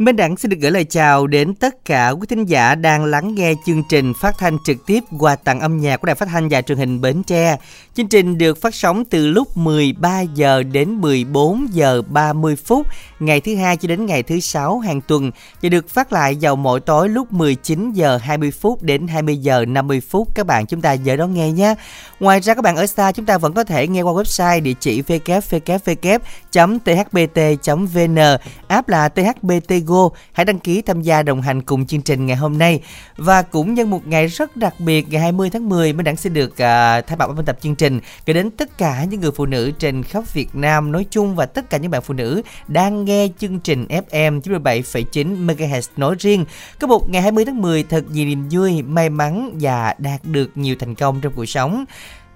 Minh Đẳng xin được gửi lời chào đến tất cả quý thính giả đang lắng nghe chương trình phát thanh trực tiếp qua tặng âm nhạc của Đài Phát thanh và Truyền hình Bến Tre. Chương trình được phát sóng từ lúc 13 giờ đến 14 giờ 30 phút, ngày thứ hai cho đến ngày thứ sáu hàng tuần và được phát lại vào mỗi tối lúc 19 giờ 20 phút đến 20 giờ 50 phút các bạn chúng ta giờ đón nghe nhé. Ngoài ra các bạn ở xa chúng ta vẫn có thể nghe qua website địa chỉ www.thbt.vn app là THBT Go. Hãy đăng ký tham gia đồng hành cùng chương trình ngày hôm nay. Và cũng nhân một ngày rất đặc biệt ngày 20 tháng 10 mới đẳng sẽ được uh, thay mặt ban tập chương trình gửi đến tất cả những người phụ nữ trên khắp Việt Nam nói chung và tất cả những bạn phụ nữ đang nghe chương trình FM 97,9 MHz nói riêng. Có một ngày 20 tháng 10 thật nhiều niềm vui, may mắn và đạt được nhiều thành công trong cuộc sống.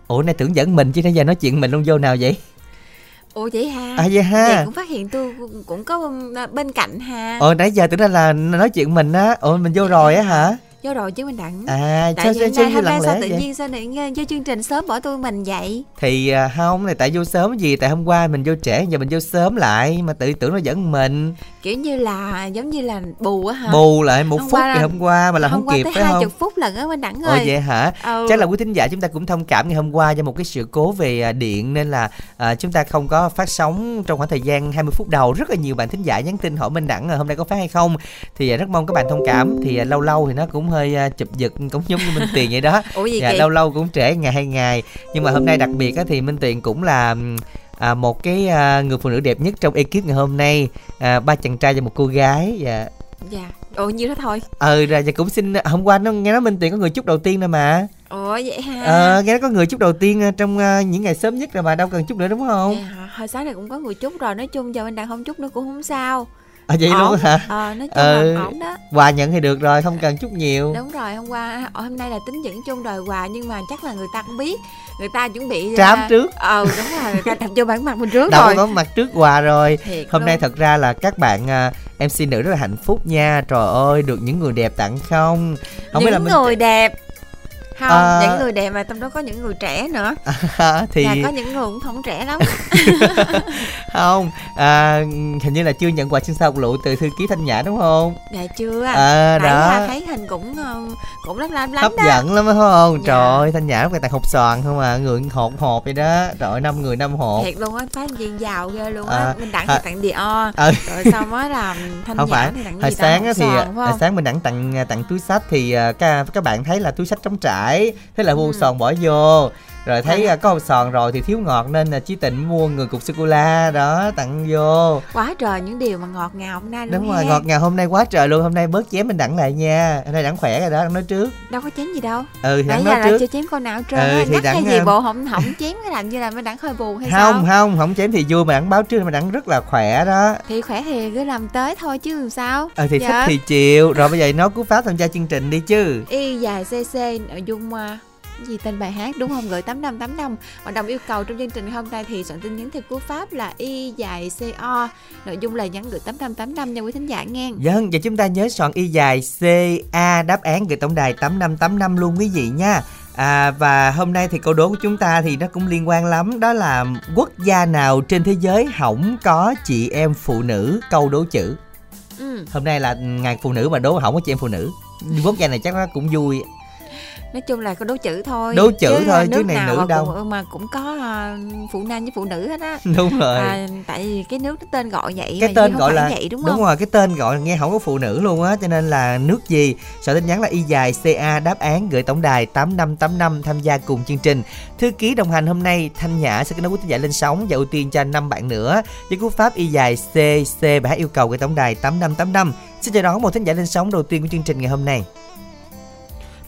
Ủa này tưởng dẫn mình chứ nãy giờ nói chuyện mình luôn vô nào vậy? Ủa vậy ha? À vậy ha. Vậy cũng phát hiện tôi cũng có bên cạnh ha. Ồ nãy giờ tưởng ra là nói chuyện mình á. Ủa mình vô rồi á hả? vô rồi chứ mình đặng à tại sao sao hôm nay sao tự nhiên sao lại vô chương trình sớm bỏ tôi mình vậy thì à, không này tại vô sớm gì tại hôm qua mình vô trễ giờ mình vô sớm lại mà tự tưởng nó dẫn mình kiểu như là giống như là bù á hả? Bù lại một hôm phút ngày hôm qua mà làm hôm không kịp phải không? phút lần á mình đặng ơi ồ vậy hả? Ừ. chắc là quý thính giả chúng ta cũng thông cảm ngày hôm qua do một cái sự cố về à, điện nên là à, chúng ta không có phát sóng trong khoảng thời gian 20 phút đầu. Rất là nhiều bạn thính giả nhắn tin hỏi minh đẳng hôm nay có phát hay không. Thì à, rất mong các bạn thông cảm. Thì à, lâu lâu thì nó cũng hơi à, chụp giật cũng giống như minh tiền vậy đó. Ủa gì dạ, lâu lâu cũng trễ ngày hai ngày. Nhưng mà hôm nay đặc biệt á, thì minh tiền cũng là à, một cái à, người phụ nữ đẹp nhất trong ekip ngày hôm nay à, ba chàng trai và một cô gái dạ. Dạ. Ủa nhiêu đó thôi. Ừ rồi và cũng xin hôm qua nó nghe nói minh tiền có người chúc đầu tiên rồi mà. Ủa vậy ha ờ nghe nói có người chúc đầu tiên trong uh, những ngày sớm nhất rồi mà đâu cần chúc nữa đúng không? Dạ, hồi sáng này cũng có người chúc rồi nói chung giờ mình đang không chúc nữa cũng không sao à vậy ổn. luôn hả? Ờ nói chung ừ, là ổn đó. quà nhận thì được rồi không cần chút nhiều. Đúng rồi hôm qua hôm nay là tính dẫn chung đòi quà nhưng mà chắc là người ta cũng biết. Người ta chuẩn bị trám ra... trước. ờ đúng rồi người ta tập vô bản mặt mình trước đâu rồi. có mặt trước quà rồi. Thiệt hôm luôn. nay thật ra là các bạn uh, mc nữ rất là hạnh phúc nha. Trời ơi được những người đẹp tặng không? Không những biết là mình... người đẹp không à... những người đẹp mà trong đó có những người trẻ nữa. À, thì là có những người cũng không trẻ lắm. Không à, hình như là chưa nhận quà sinh sao lụ từ thư ký thanh nhã đúng không? Dạ chưa à, Nãy đó. thấy hình cũng ờ, cũng lắm lắm hấp đó. dẫn lắm phải không? Dạ. trời ơi thanh nhã này tặng hộp xoàn không à người hột hộp vậy đó. Trời năm người năm hộp. Thiệt luôn á phát viên giàu ghê luôn á. À, mình đặng à, tặng Dior à, rồi sau mới làm thanh không nhã phải. thì tặng hồi gì sáng đó, thì hồi sáng mình đặng tặng tặng túi sách thì các các bạn thấy là túi sách trống trải thế là mua ừ. sòn bỏ vô rồi thấy à. có hộp sòn rồi thì thiếu ngọt nên là chí tịnh mua người cục sô cô la đó tặng vô. Quá trời những điều mà ngọt ngào hôm nay luôn đúng rồi ngọt ngào hôm nay quá trời luôn. Hôm nay bớt chém mình đặng lại nha. Hôm nay đặng khỏe rồi đó đặng nói trước. Đâu có chém gì đâu. Ừ thì đặng nói trước. chưa chém con nào trơn ừ, thì đặng hay gì bộ không không chém cái làm như là mới đặng hơi buồn hay không, sao? không không không chém thì vui mà đặng báo trước mà đặng rất là khỏe đó. Thì khỏe thì cứ làm tới thôi chứ làm sao? Ừ thì dạ. thích thì chiều rồi bây giờ nói cú pháp tham gia chương trình đi chứ. Y dài cc nội dung gì tên bài hát đúng không? Gửi tám năm tám năm. Hoạt động yêu cầu trong chương trình hôm nay thì soạn tin nhắn theo cú pháp là y dài co nội dung là nhắn gửi tám năm tám năm nha quý thính giả nghe. Vâng và chúng ta nhớ soạn y dài ca đáp án gửi tổng đài tám năm tám năm luôn quý vị nha. À, và hôm nay thì câu đố của chúng ta thì nó cũng liên quan lắm. Đó là quốc gia nào trên thế giới không có chị em phụ nữ? Câu đố chữ. Ừ. hôm nay là ngày phụ nữ mà đố không có chị em phụ nữ. Quốc gia này chắc nó cũng vui nói chung là có đố chữ thôi. Đố chữ chứ thôi chứ này nữ mà đâu. cũng, mà cũng có uh, phụ nam với phụ nữ hết á. Đúng rồi. À, tại vì cái nước tên gọi vậy cái tên gọi là vậy đúng không? đúng rồi cái tên gọi nghe không có phụ nữ luôn á cho nên là nước gì? Sợ tin nhắn là y dài ca đáp án gửi tổng đài tám năm tám năm tham gia cùng chương trình. Thư ký đồng hành hôm nay thanh nhã sẽ kết nối quý thính giả lên sóng và ưu tiên cho năm bạn nữa. Với cú pháp y dài cc và hãy yêu cầu gửi tổng đài tám năm tám năm. Xin chào đón một thính giả lên sóng đầu tiên của chương trình ngày hôm nay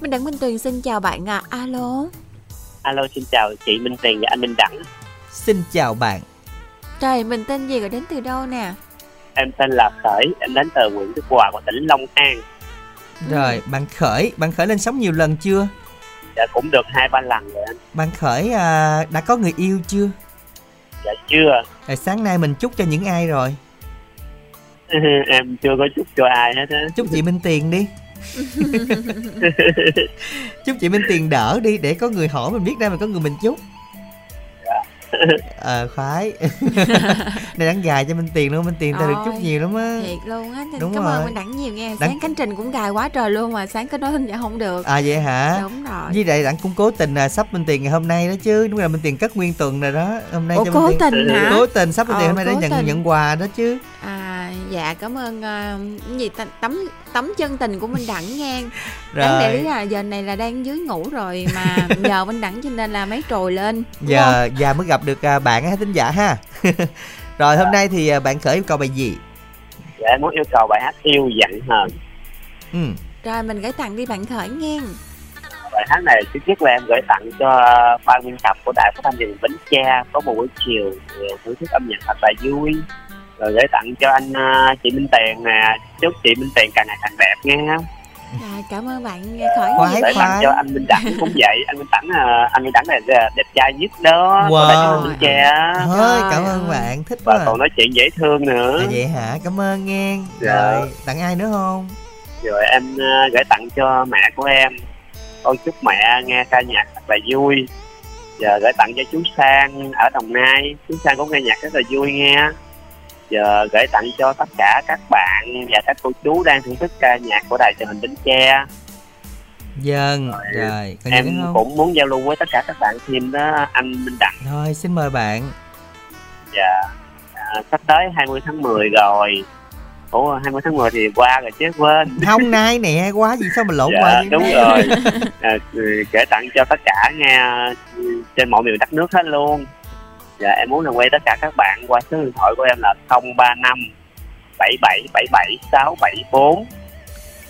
Minh Đặng Minh Tuyền xin chào bạn ạ. À. Alo. Alo xin chào chị Minh Tuyền và anh Minh Đặng. Xin chào bạn. Trời, mình tên gì và đến từ đâu nè? Em tên là Khởi, em đến từ huyện Đức Hòa của tỉnh Long An. Rồi, ừ. bạn Khởi, bạn Khởi lên sóng nhiều lần chưa? Dạ cũng được hai ba lần rồi anh. Bạn Khởi à, đã có người yêu chưa? Dạ chưa. Rồi sáng nay mình chúc cho những ai rồi? em chưa có chúc cho ai hết á. Chúc chị Minh Tiền đi. chúc chị Minh Tiền đỡ đi để có người hỏi mình biết ra mà có người mình chúc. Ờ khoái. Này đắng gài cho minh tiền luôn minh tiền ta được chút nhiều lắm á. thiệt luôn á Đúng cảm rồi. ơn minh đẳng nhiều nghe. Sáng cánh trình cũng gài quá trời luôn mà sáng có nói thính giả không được. À vậy hả? Đúng rồi. Với lại đặng cũng cố tình là sắp minh tiền ngày hôm nay đó chứ. Đúng là minh tiền cất nguyên tuần rồi đó hôm nay ủa cho cố tình hả? Cố tình sắp minh tiền Ờ, hôm nay để nhận tình. nhận quà đó chứ. À dạ cảm ơn cái gì ta- tấm tấm chân tình của minh đẳng nghe đáng để rồi. là giờ này là đang dưới ngủ rồi mà nhờ minh đẳng cho nên là mấy trồi lên giờ già mới gặp được à, bạn á thính giả ha. Rồi hôm nay thì à, bạn khởi yêu cầu bài gì? Dạ em muốn yêu cầu bài hát yêu giận hờn. Ừ. Rồi mình gửi tặng đi bạn khởi nghe bài hát này thứ nhất là em gửi tặng cho ban biên tập của đài phát thanh truyền Bến Tre có một buổi chiều ờ, thưởng thức âm nhạc thật là vui rồi gửi tặng cho anh ờ, chị Minh Tiền nè chúc chị Minh Tiền càng ngày càng đẹp nghe rồi cảm ơn bạn khởi Khoái gửi tặng cho anh Minh Đẳng cũng vậy anh Minh Đẳng ờ, anh Minh Đẳng này là đẹp trai nhất đó Wow. Bến Tre thôi cảm ơn bạn thích và quá. à. còn nói chuyện dễ thương nữa. À, vậy hả? Cảm ơn nghe. Dạ. rồi tặng ai nữa không? Rồi em gửi tặng cho mẹ của em. Con chúc mẹ nghe ca nhạc thật là vui. Giờ gửi tặng cho chú Sang ở Đồng Nai. Chú Sang cũng nghe nhạc rất là vui nghe giờ gửi tặng cho tất cả các bạn và các cô chú đang thưởng thức ca nhạc của đài truyền hình Bến Tre. Dân rồi còn gì nữa em không? cũng muốn giao lưu với tất cả các bạn thêm đó anh Minh Đặng. Thôi xin mời bạn. Và à, sắp tới 20 tháng 10 rồi. Ủa 20 tháng 10 thì qua rồi chứ quên. Không nay nè quá gì sao mà lộn dạ, qua đúng nay? rồi. À, ừ, gửi tặng cho tất cả nghe trên mọi miền đất nước hết luôn dạ em muốn là quay tất cả các bạn qua số điện thoại của em là 035 7777 674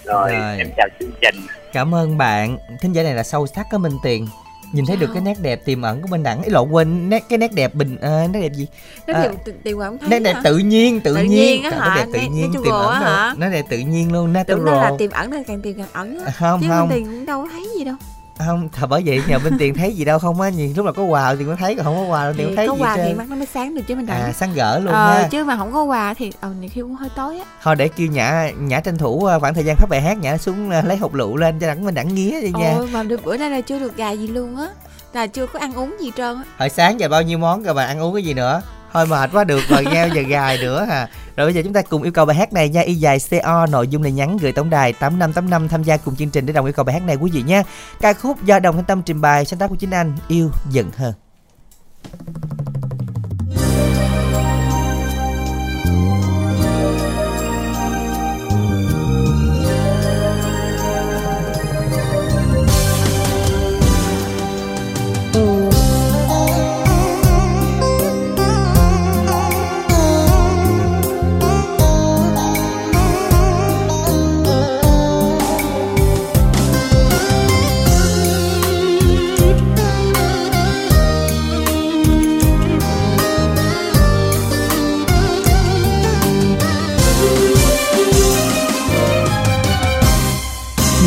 rồi, Rồi. em chào chương trình. Cảm ơn bạn. Thính giả này là sâu sắc có minh tiền. Nhìn thấy được cái nét đẹp tiềm ẩn của bên đẳng. Ấy lộ quên nét cái nét đẹp bình à, nét đẹp gì? Nó À, điều điều không thấy nét đẹp hả? tự nhiên tự, Tự nhiên. nhiên hả? nét đẹp tự Nét- nhiên nét tiềm ẩn hả? nó đẹp tự nhiên luôn tưởng đâu là natural tiềm ẩn nên càng tiềm càng ẩn á. Không chứ không tiền cũng đâu thấy gì đâu không thật bởi vậy nhờ bên tiền thấy gì đâu không á nhìn lúc nào có quà thì mới thấy còn không có quà thì thấy có gì quà thì mắt nó mới sáng được chứ mình à sáng gỡ luôn ờ, ha. chứ mà không có quà thì ờ nhiều khi cũng hơi tối á. Thôi để kêu nhã nhã tranh thủ à, khoảng thời gian phát bài hát nhã xuống à, lấy hộp lựu lên cho đẳng mình đẳng nghía đi nha. Ôi mà được bữa nay là chưa được gà gì luôn á. Là chưa có ăn uống gì trơn á. Hồi sáng giờ bao nhiêu món rồi mà ăn uống cái gì nữa thôi mệt quá, được rồi nhau giờ gài nữa hà rồi bây giờ chúng ta cùng yêu cầu bài hát này nha. Y dài co nội dung là nhắn gửi tổng đài tám năm tám năm tham gia cùng chương trình để đồng yêu cầu bài hát này, quý vị nha. Ca khúc do đồng thanh tâm trình bày sáng tác của chính anh, yêu giận hơn.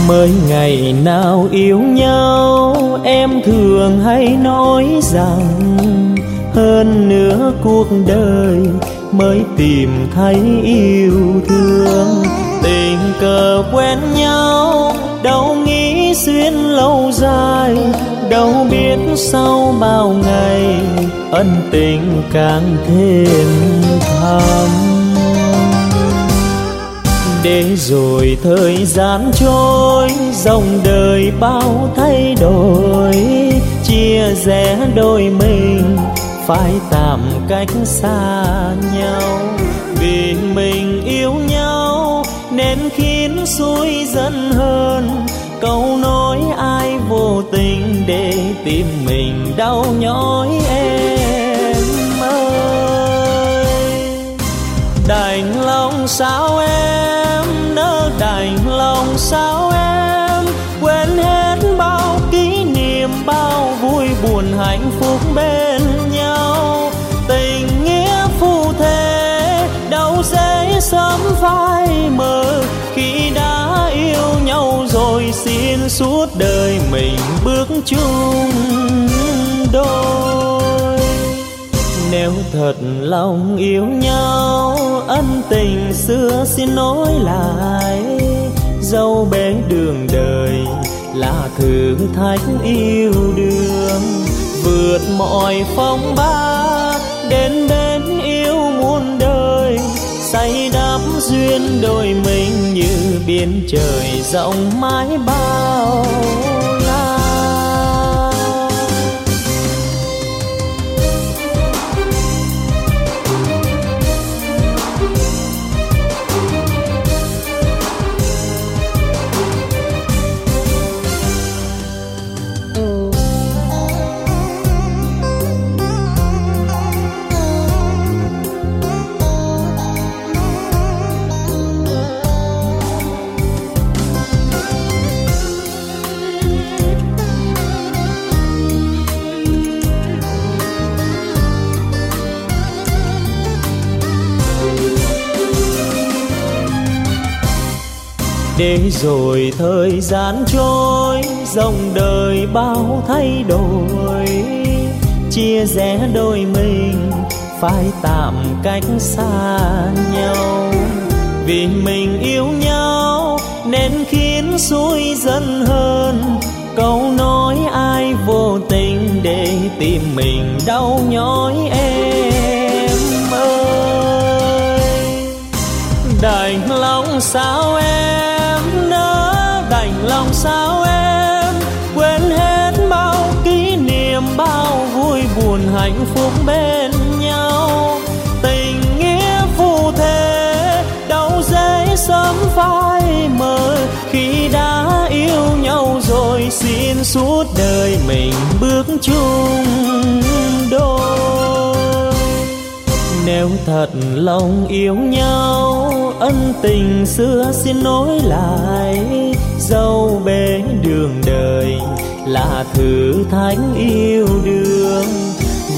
Mới ngày nào yêu nhau, em thường hay nói rằng hơn nữa cuộc đời mới tìm thấy yêu thương. Tình cờ quen nhau, đâu nghĩ xuyên lâu dài, đâu biết sau bao ngày ân tình càng thêm thắm để rồi thời gian trôi, dòng đời bao thay đổi. Chia rẽ đôi mình, phải tạm cách xa nhau. Vì mình yêu nhau, nên khiến suối dần hơn. Câu nói ai vô tình để tim mình đau nhói em ơi. Đành lòng sao em? Suốt đời mình bước chung đôi. Nếu thật lòng yêu nhau, ân tình xưa xin nối lại. Dẫu bế đường đời là thử thách yêu đương. Vượt mọi phong ba, đến đây say đắm duyên đôi mình như biển trời rộng mãi bao. Rồi thời gian trôi, dòng đời bao thay đổi. Chia rẽ đôi mình, phải tạm cách xa nhau. Vì mình yêu nhau, nên khiến suối dần hơn. Câu nói ai vô tình để tìm mình đau nhói em ơi. Đành lòng sao em? Hạnh phúc bên nhau. Tình nghĩa phù thế đâu dễ sớm phai mờ. Khi đã yêu nhau rồi, xin suốt đời mình bước chung đôi. Nếu thật lòng yêu nhau, ân tình xưa xin nối lại. Dâu bế đường đời là thử thách yêu đương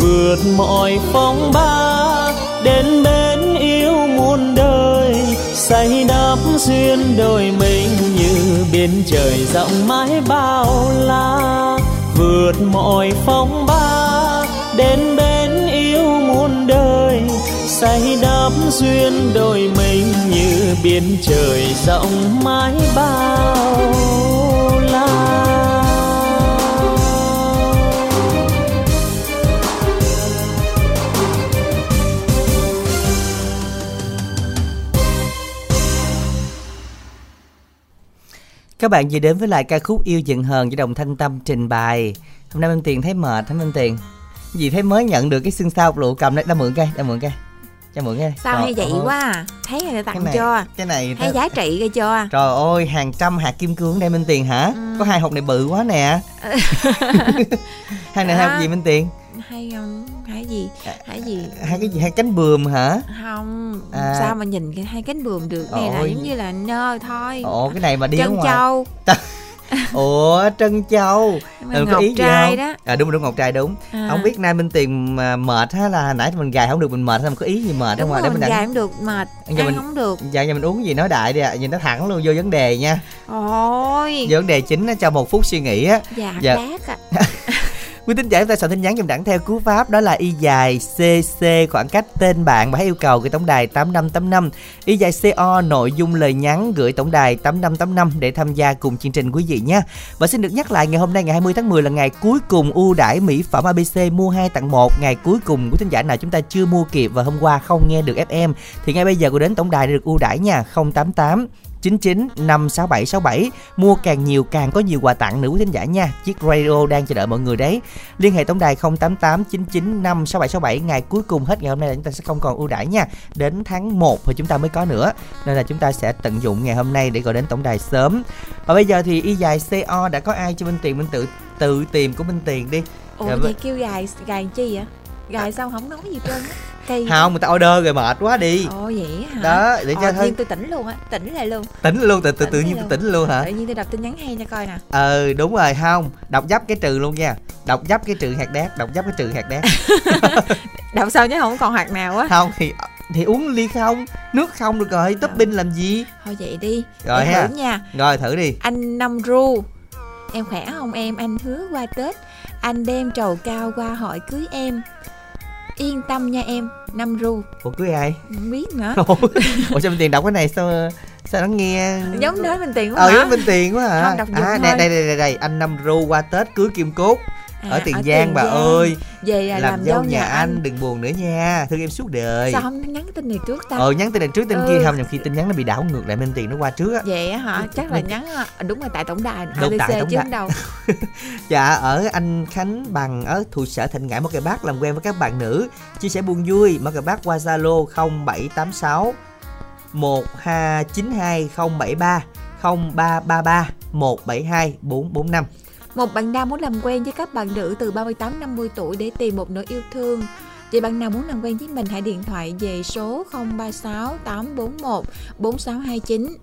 vượt mọi phong ba, đến bên yêu muôn đời. Say đắm duyên đôi mình như biển trời rộng mãi bao la. Vượt mọi phong ba, đến bên yêu muôn đời. Say đắm duyên đôi mình như biển trời rộng mãi bao Các bạn vừa đến với lại ca khúc Yêu Giận Hờn với đồng thanh tâm trình bày. Hôm nay Minh Tiền thấy mệt hả Minh Tiền? Gì thấy mới nhận được cái xương sao lụ cầm đấy, đã mượn cây, đã mượn cây cho mượn cái. Sao hay vậy ơi. quá à? thấy người tặng cái này, cho cái này thấy giá trị cái cho trời ơi hàng trăm hạt kim cương đây minh tiền hả? Ừ. có hai hộp này bự quá nè. Hai này hai hộp gì minh tiền hay không hai gì? À, hai gì? hai cái gì? Hai cánh bườm hả? Không à. sao mà nhìn cái hai cánh bườm được? Này là giống như là nơ thôi. Ồ cái này mà đi chân ngoài. Châu. Ủa trân châu. Ừ, có ý trai đó. À đúng đúng ngọc trai đúng. À. không biết nay minh tiền mà mệt ha là nãy mình gài không được mình mệt hay có ý gì mệt đúng không để mình gài không được mệt giờ mình không được. dạ giờ mình uống gì nói đại đi ạ à. nhìn nó thẳng luôn vô vấn đề nha. Ôi. Vô vấn đề chính cho một phút suy nghĩ á. Dạ giờ à. Quý tin giải chúng ta soạn tin nhắn dùm đẳng theo cú pháp, đó là y dài CC khoảng cách tên bạn và hãy yêu cầu gửi tổng đài 8585 y dài CO nội dung lời nhắn, gửi tổng đài 8585 để tham gia cùng chương trình quý vị nhé. Và xin được nhắc lại, ngày hôm nay, ngày 20 tháng 10 là ngày cuối cùng ưu đãi mỹ phẩm ABC mua 2 tặng 1 ngày cuối cùng, quý tin giả nào chúng ta chưa mua kịp và hôm qua không nghe được FM thì ngay bây giờ cô đến tổng đài để được ưu đãi nha 088 99 56767 mua càng nhiều càng có nhiều quà tặng nữa quý thính giả nha. Chiếc radio đang chờ đợi mọi người đấy. Liên hệ tổng đài 088 99 56767 ngày cuối cùng hết ngày hôm nay là chúng ta sẽ không còn ưu đãi nha. Đến tháng 1 thì chúng ta mới có nữa. Nên là chúng ta sẽ tận dụng ngày hôm nay để gọi đến tổng đài sớm. Và bây giờ thì y dài co đã có ai cho minh tiền minh tự tự tìm của minh tiền đi? Ủa Rồi vậy kêu gài gài chi vậy? Gài sao không nói gì trơn cây không người ta order rồi mệt quá đi. Ồ vậy hả? Đó để cho thôi. tôi tỉnh luôn á tỉnh lại luôn. Tỉnh luôn tự tự tự nhiên tôi tỉnh luôn hả? Tự nhiên tôi đọc tin nhắn hay cho coi nè. Ừ đúng rồi không đọc dấp cái trừ luôn nha. Đọc dấp cái trừ hạt đét đọc dấp cái trừ hạt đét đọc sao chứ không còn hạt nào á. Không thì thì uống ly không nước không được rồi topping làm gì? Thôi vậy đi rồi ha. thử nha. Rồi thử đi. Anh năm ru em khỏe không em? Anh hứa qua tết anh đem trầu cao qua hỏi cưới em yên tâm nha em năm ru. Ủa cưới ai? Không biết nữa. Ủa sao minh tiền đọc cái này sao sao nó nghe? Giống nói minh tiền quá ờ giống minh tiền quá hả? Không đọc à đây, đây đây đây đây. Anh năm ru qua tết cưới kim cốt À, ở tiền ở giang Tiền bà Giang. ơi về à, làm, dâu nhà anh. đừng buồn nữa nha thương em suốt đời sao không nhắn cái tin này trước ta ờ nhắn tin này trước tin Ừ. kia không nhầm khi tin nhắn nó bị đảo ngược lại bên tiền nó qua trước á vậy á hả chắc là nhắn à, đúng rồi tại tổng đài Đúng, tại tổng đài. đâu Dạ ở anh Khánh Bằng ở thuộc sở Thịnh Ngãi Mắc Cày Bắc làm quen với các bạn nữ chia sẻ buồn vui Mắc Cày Bắc qua Zalo 0786 1292 073 0333 172 445 một bạn nam muốn làm quen với các bạn nữ từ 38 50 tuổi để tìm một nửa yêu thương. Vậy bạn nào muốn làm quen với mình hãy điện thoại về số 036 841 4629.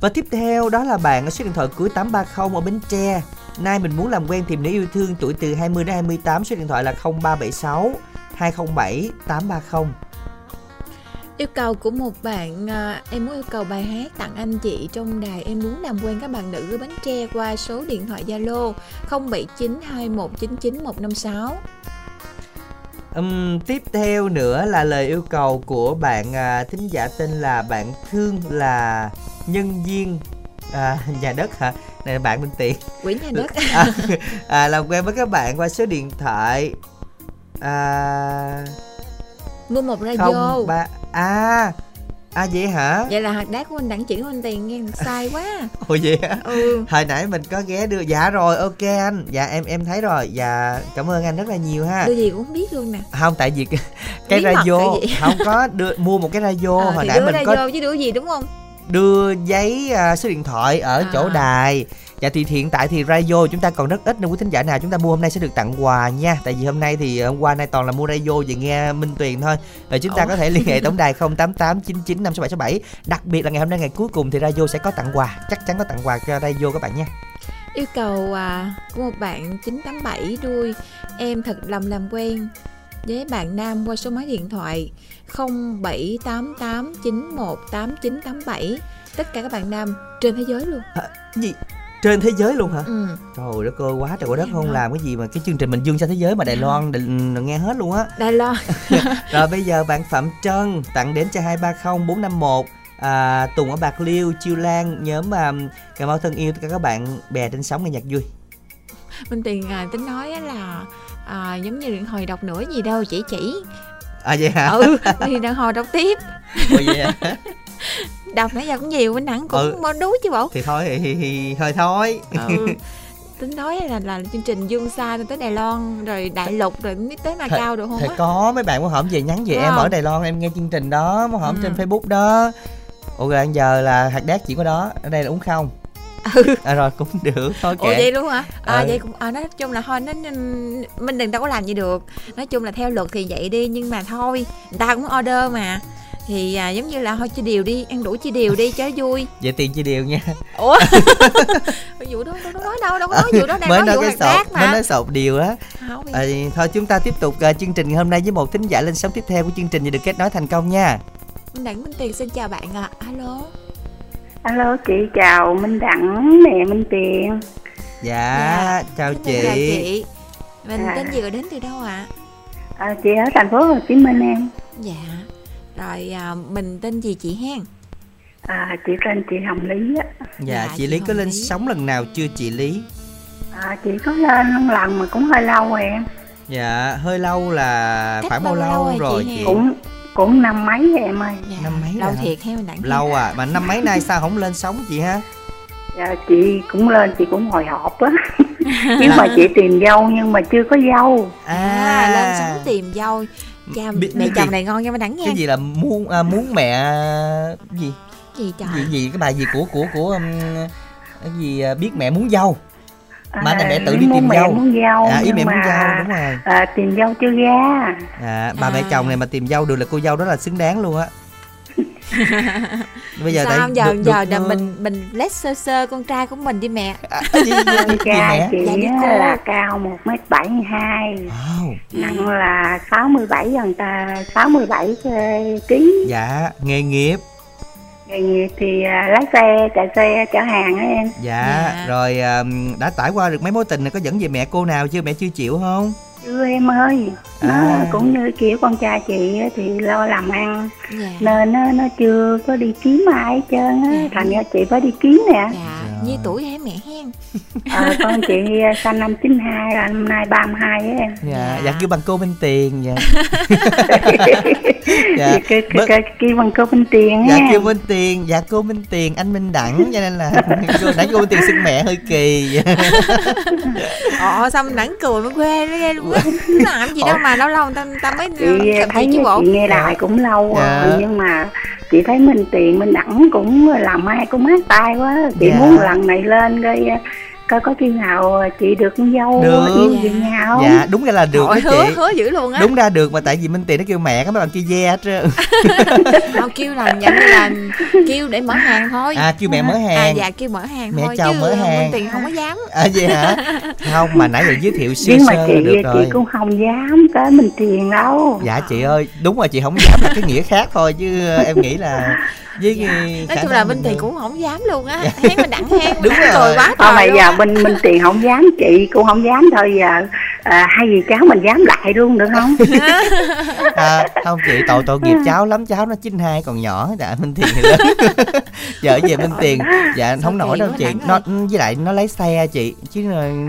Và tiếp theo, đó là bạn ở số điện thoại cuối 830 ở Bến Tre Nay mình muốn làm quen tìm nữ yêu thương tuổi từ 20 đến 28 Số điện thoại là 0376 207 830 Yêu cầu của một bạn à, em muốn yêu cầu bài hát tặng anh chị trong đài em muốn làm quen các bạn nữ ở Bến Tre qua số điện thoại Zalo 0792199156. Ừm, tiếp theo nữa là lời yêu cầu của bạn à, thính giả tên là bạn Thương là nhân viên à, nhà đất hả? Này bạn bên tiền Quỹ nhà đất. à, à, làm quen với các bạn qua số điện thoại à, Mua một radio. không ba à à vậy hả? Vậy là hạt đá của anh đặng chỉ của anh tiền nghe sai quá. Ồ vậy hả? Ừ. Hồi nãy mình có ghé đưa Dạ rồi ok anh Dạ em em thấy rồi Dạ cảm ơn anh rất là nhiều ha Đưa gì cũng không biết luôn nè. Không tại vì cái, Bí radio? Không có đưa mua một cái radio Ờ, Hồi nãy đưa mình ra có chứ đưa gì đúng không? đưa giấy à, số điện thoại ở chỗ À. đài Dạ thì hiện tại thì radio chúng ta còn rất ít nên quý thính giả nào chúng ta mua hôm nay sẽ được tặng quà nha. Tại vì hôm nay thì ờ, hôm qua nay toàn là mua radio về nghe Minh Tuyền thôi. Rồi chúng ta Ủa? có thể liên hệ tổng đài 0889956767 Đặc biệt là ngày hôm nay ngày cuối cùng thì radio sẽ có tặng quà. Chắc chắn có tặng quà cho radio các bạn nha. Yêu cầu à, của một bạn 987 đuôi. Em thật lòng làm quen với bạn nam qua số máy điện thoại 0788918987 Tất cả các bạn nam trên thế giới luôn. Gì? Trên thế giới luôn hả? ừ. Trời đất ơi quá trời quá đất không không. làm cái gì mà cái chương trình mình dương xa thế giới mà Đài Dạ. Loan định nghe hết luôn á Đài Loan Rồi bây giờ bạn Phạm Trân tặng đến cho 230 451 à, Tùng ở Bạc Liêu, Chiêu Lan, nhóm um, Cà Mau thân yêu tất cả các bạn bè trên sóng nghe nhạc vui. Minh Tiền à, tính nói á là à, giống như điện hồi đọc nữa gì đâu chỉ chỉ À vậy hả? ừ thì đang hồi đọc tiếp Ủa vậy hả? Đọc nãy giờ cũng nhiều bên nắng cũng Ừ. ừ. đuối chứ bộ Thì thôi thì, thì, thì thôi thôi. ừ. tính nói là là chương trình dương xa tới Đài Loan rồi đại lục rồi mới tới Macau được không Thì có mấy bạn muốn hổm về nhắn về Đúng em không? ở Đài Loan em nghe chương trình đó, muốn hổm Ừ. trên Facebook đó. Ủa rồi giờ là hạt đát chỉ có đó, ở đây là uống không? ừ À rồi cũng được, thôi Ủa kệ. vậy luôn hả? À Ừ. vậy cũng à, nói chung là thôi nó mình đừng đâu có làm gì được. Nói chung là theo luật thì vậy đi nhưng mà thôi, người ta cũng order mà. Thì à, giống như là thôi chia đều đi, ăn đủ chia đều đi cho vui. Vậy tiền chia đều nha. Ủa? vụ đó đâu có nói đâu, đâu có nói vụ đó đang mới nói nói vụ cái sột, đát mới mà. nói sột điều á. À, thôi chúng ta tiếp tục à, chương trình ngày hôm nay với một thính giả lên sóng tiếp theo của chương trình và được kết nối thành công nha. Minh Đặng Minh Tiền xin chào bạn ạ. Alo. Alo chị chào Minh Đẳng nè Minh Tiền Dạ, Dạ, chào chị. chị. Mình À. tên gì đến từ đâu ạ? à, chị ở thành phố Hồ Chí Minh em Dạ. Rồi à, mình tên gì chị hen? à, chị tên chị Hồng Lý á Dạ, Dạ, chị chị Lý có Hồng lên Lý. sóng lần nào chưa chị Lý? à, chị có lên lần mà cũng hơi lâu rồi em Dạ, hơi lâu là Cách khoảng bao lâu lâu rồi rồi chị chị? cũng cũng năm mấy rồi em ơi Dạ. Năm mấy Lâu rồi thiệt Đặng? hen? Lâu à, mà năm mấy nay sao không lên sóng chị ha? dạ, chị cũng lên chị cũng hồi hộp á nhưng mà chị tìm dâu nhưng mà chưa có dâu À, lên sóng tìm dâu cha Biết- mẹ chồng gì? này ngon nha mà đắng nha Cái gì là muốn à, muốn mẹ gì? gì trời Gì gì cái bài gì của của của um, cái gì à, biết mẹ muốn dâu. Mà này mẹ tự đi tìm mẹ dâu. muốn dâu À ý mẹ muốn dâu đúng rồi. à, tìm dâu chưa ra À, bà mẹ À. chồng này mà tìm dâu được là cô dâu đó là xứng đáng luôn á. Bây giờ sao tại giờ được- giờ được, là ờ, mình mình lét sơ sơ con trai của mình đi mẹ à, gì, gì, gì, gì cha mẹ? chị Dạ, cô. là cao một m bảy hai nặng là 67 gần ta 67 ký Dạ, nghề nghiệp. nghề nghiệp thì à, lái xe chạy xe chở hàng á em Dạ, Dạ. rồi đã trải qua được mấy mối tình này có dẫn về mẹ cô nào chưa? Mẹ chưa chịu không? Chưa em ơi. Nó À. cũng như kiểu con trai chị á, thì lo làm ăn. Dạ. Nên nó, nó chưa có đi kiếm ai hết trơn á. Dạ. thành ra chị phải đi kiếm nè. Dạ như tuổi em mẹ hen? Ờ, con chị sinh năm 92 là năm nay 32 á em? Dạ Dạ. dạ. kêu bằng cô Minh Tiền dạ. Dạ. cái, bớt- cái, cái, cái bằng câu bên tiền dạ kêu Minh Tiền dạ cô Minh Tiền anh Minh Đẳng cho nên là cô nãy cô Minh Tiền xưng mẹ hơi kỳ ồ sao mình đẳng cười mới quê nó ghê luôn á. Làm gì đâu mà lâu lâu ta, ta mới chị thấy chứ bộ. chị nghe lại cũng lâu Dạ. rồi nhưng mà chị thấy mình tiền mình đẳng cũng làm ai cũng mát tay quá chị Dạ. muốn lần này lên coi coi có khi nào chị được con dâu Được. yêu Dạ. về nhà không dạ đúng ra là được đó Trời, hứa chị hứa dữ luôn á đúng ra được mà tại vì Minh Tiền nó kêu mẹ các mấy bạn kia ve hết trơn Đâu kêu là nhận là kêu để mở hàng thôi à kêu mẹ mở à hàng dạ kêu mở hàng Mẹ thôi chào chứ mở hàng. Minh tiền không có dám à vậy hả không mà nãy giờ giới thiệu sơ nhưng mà sơ chị là được chị rồi cũng không dám tới mình tiền đâu dạ chị ơi đúng rồi chị không dám là cái nghĩa khác thôi chứ ờ, em nghĩ là với dạ. cái nói chung là Minh tiền cũng không dám luôn á hén mình đặng hén Đúng rồi. cười quá thôi trời mà giờ. Mình mình tiền không dám chị cũng không dám thôi giờ à, hay gì cháu mình dám lại luôn được không à, không chị tội tội nghiệp cháu lắm cháu nó chín hai còn nhỏ đã minh tiền thì lớn vợ về minh tiền dạ không nổi đâu chị nó ơi. với lại nó lấy xe chị chứ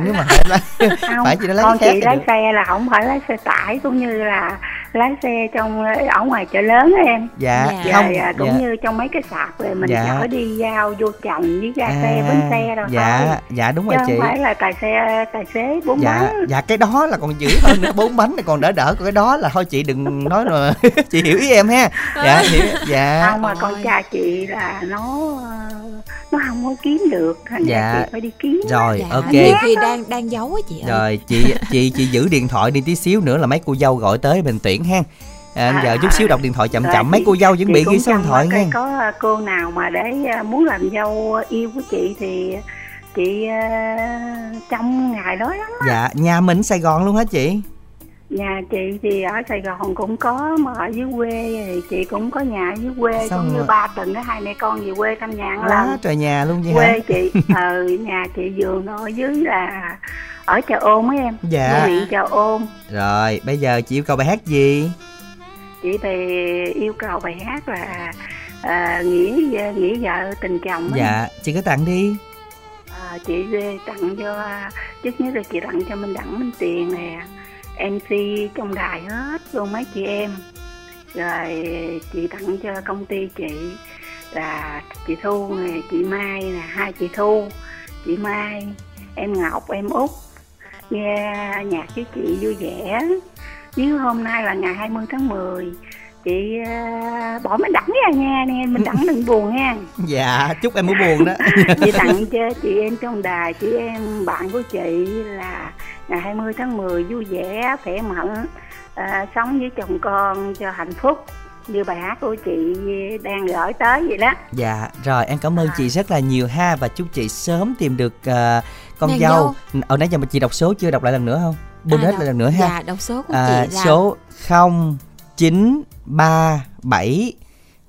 nếu mà phải, không phải chị nó lấy con chị được. xe là không phải lái xe tải cũng như là lái xe trong ở ngoài chợ lớn á em. Dạ Dạ. không dạ, cũng dạ. như trong mấy cái sạp rồi mình Dạ. chở đi giao vô chồng với ga xe À, bến xe rồi dạ thôi. dạ đúng chứ rồi chị. không phải là tài xe tài xế bốn dạ bánh. dạ cái đó là còn dữ hơn nữa bốn bánh này còn đỡ đỡ cái đó là thôi chị đừng nói rồi chị hiểu ý em ha. Dạ hiểu dạ. Không mà con trai chị là nó ờ, nó không có kiếm được thành Dạ. ra chị phải đi kiếm. Rồi dạ, ok. nhiều khi đang đang giấu á chị ơi. Rồi chị chị chị giữ điện thoại đi tí xíu nữa là mấy cô dâu gọi tới mình tuyển ha à, À, giờ chút xíu đọc điện thoại chậm chậm mấy cô dâu chuẩn chị bị ghi số điện thoại nha có cô nào mà để ờ, muốn làm dâu yêu của chị thì chị ờ, trong ngày đó lắm dạ nhà mình Sài Gòn luôn hả chị? Nhà chị thì ở Sài Gòn cũng có mà ở dưới quê thì chị cũng có nhà ở dưới quê Xong cũng như rồi. ba tuần đó hai mẹ con về quê thăm nhà lần. trời nhà luôn vậy hả? quê chị ờ nhà chị vườn ở dưới là ở chợ ôm á em. Dạ. Huyện chợ ôm rồi bây giờ chị yêu cầu bài hát gì? Chị thì yêu cầu bài hát là à, nghĩa nghĩa vợ tình chồng dạ chị cứ tặng đi. À, chị tặng cho trước nhất là chị tặng cho Minh Đẳng Minh Tiền nè MC trong đài hết luôn mấy chị em. Rồi chị tặng cho công ty chị là chị Thu nè chị Mai nè hai chị Thu chị Mai em Ngọc em Út nghe nhạc với chị vui vẻ. Nếu hôm nay là ngày 20 tháng 10 chị à, bỏ Minh Đẳng ra nha nè Minh Đẳng đừng buồn nha. Dạ chúc em muốn buồn đó. Chị tặng cho chị em trong đài chị em bạn của chị là ngày 20 tháng 10 vui vẻ khỏe mạnh à, sống với chồng con cho hạnh phúc. Như bài hát của chị đang gửi tới vậy đó. Dạ rồi em cảm ơn chị rất là nhiều ha và chúc chị sớm tìm được ờ, con Nàng dâu. ở nãy giờ mà chị đọc số chưa đọc lại lần nữa không? Bôn À, hết đọc- lại lần nữa ha. Dạ đọc số của à, chị là số 0937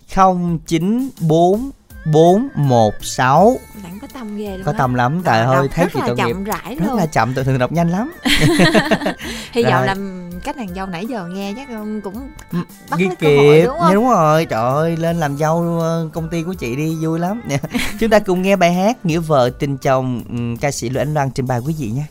094 416 Đặng có tâm ghê luôn có á. tâm lắm Rồi, trời ơi đọc thấy chị tội nghiệp. chậm rãi rất là chậm tôi thường đọc nhanh lắm. Hy vọng là các nàng dâu nãy giờ nghe chắc cũng Bắt ghi kịp đúng không? Dạ, đúng rồi. Trời ơi lên làm dâu ờ, công ty của chị đi vui lắm. Chúng ta cùng nghe bài hát nghĩa vợ tình chồng. Ca sĩ Lữ Anh Loan trình bày quý vị nhé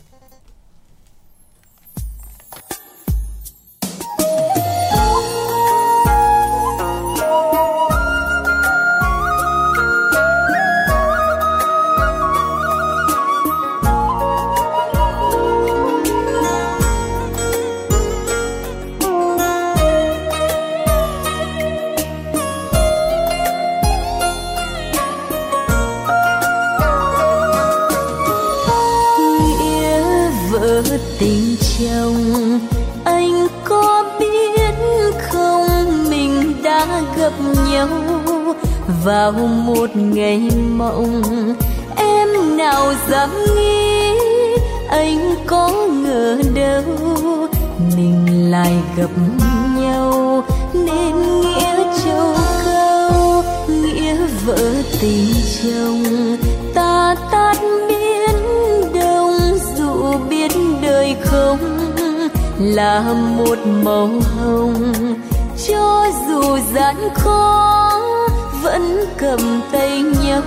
vào một ngày mộng. Em nào dám nghĩ anh có ngờ đâu, mình lại gặp nhau. Nên nghĩa châu câu nghĩa vợ tình chồng. Ta tát biến đông, dù biết đời không là một màu hồng. Cho dù gian khó vẫn cầm tay nhau,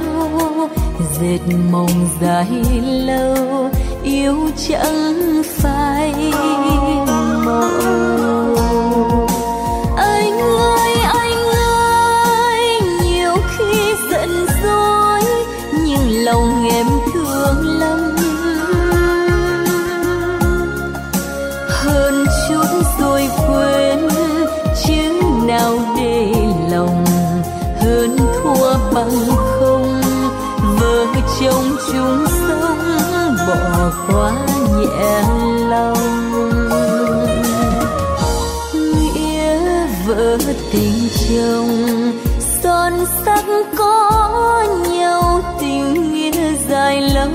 dệt mộng dài lâu, yêu chẳng phai màu anh ơi anh ơi, nhiều khi giận dỗi, nhưng lòng em thương lắm. Hơn chút rồi quên bằng không? Vợ chồng chung sống bỏ qua nhẹ lòng. Nghĩa vợ tình chồng, son sắc có nhau, tình nghĩa dài lâu.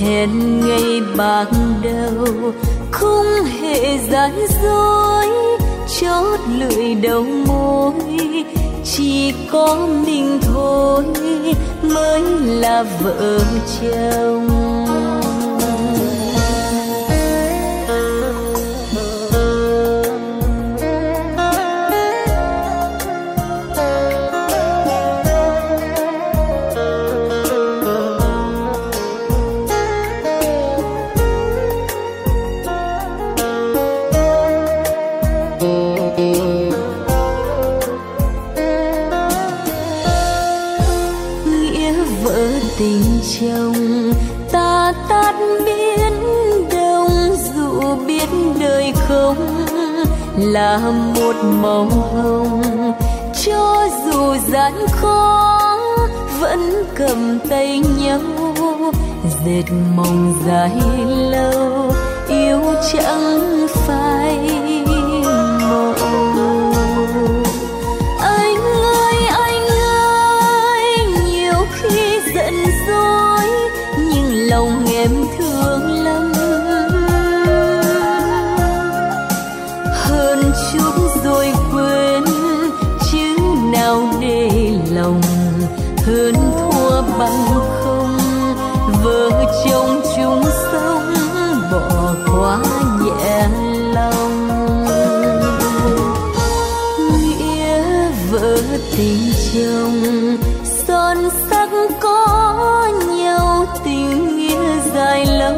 Hẹn ngày bạc đầu, không hề gian dối. Chót lưỡi đầu môi chỉ có mình thôi mới là vợ chồng. Là một màu hồng. Cho dù gian khó, vẫn cầm tay nhau. Dệt mộng dài lâu, yêu chẳng chồng son sắc có nhau tình nghĩa dài lâu.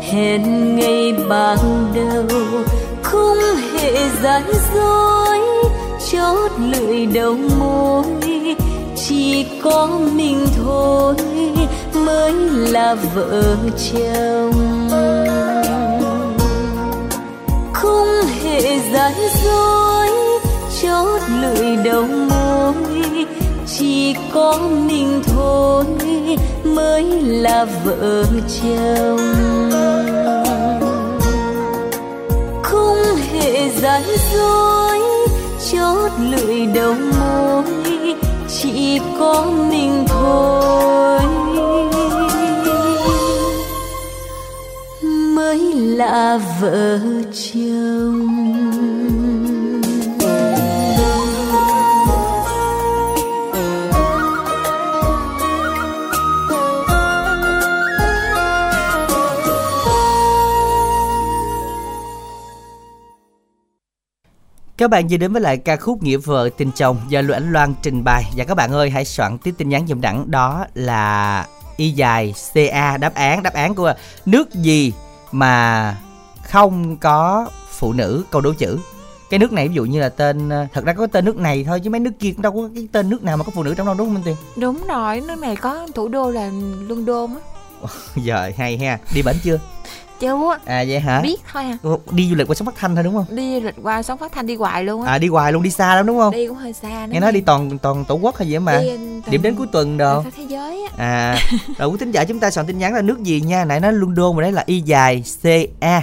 Hẹn ngày ban đầu không hề gian dối. Chót lưỡi đầu môi chỉ có mình thôi mới là vợ chồng. Không hề gian dối. Chót lưỡi đầu môi có mình thôi mới là vợ chồng. Không hề gian dối, chót lưỡi đầu môi, chỉ có mình thôi. Mới là vợ chồng. Các bạn vừa đến với lại ca khúc Nghĩa vợ tình chồng do Lưu Ánh Loan trình bày và các bạn ơi hãy soạn tiếp tin nhắn dùm đẳng đó là y dài CA đáp án đáp án của nước gì mà không có phụ nữ câu đố chữ cái nước này ví dụ như là tên thật ra có tên nước này thôi chứ mấy nước kia cũng đâu có cái tên nước nào mà có phụ nữ trong đâu đúng không Minh Tuyền? đúng rồi nước này có thủ đô là London á Giờ hay ha. Đi bển chưa? Chưa á À vậy hả? biết thôi à Đi du lịch qua sông Bắc Thanh thôi đúng không? đi du lịch qua sống phát thanh đi hoài luôn á À đi hoài luôn đi xa lắm đúng không? đi cũng hơi xa nữa Nghe nói đi toàn toàn tổ quốc hay gì mà. đi toàn- Điểm đến cuối tuần đồ. thế giới á À, rồi quý thính giả chúng ta soạn tin nhắn là nước gì nha Nãy nói London mà đấy là y dài CA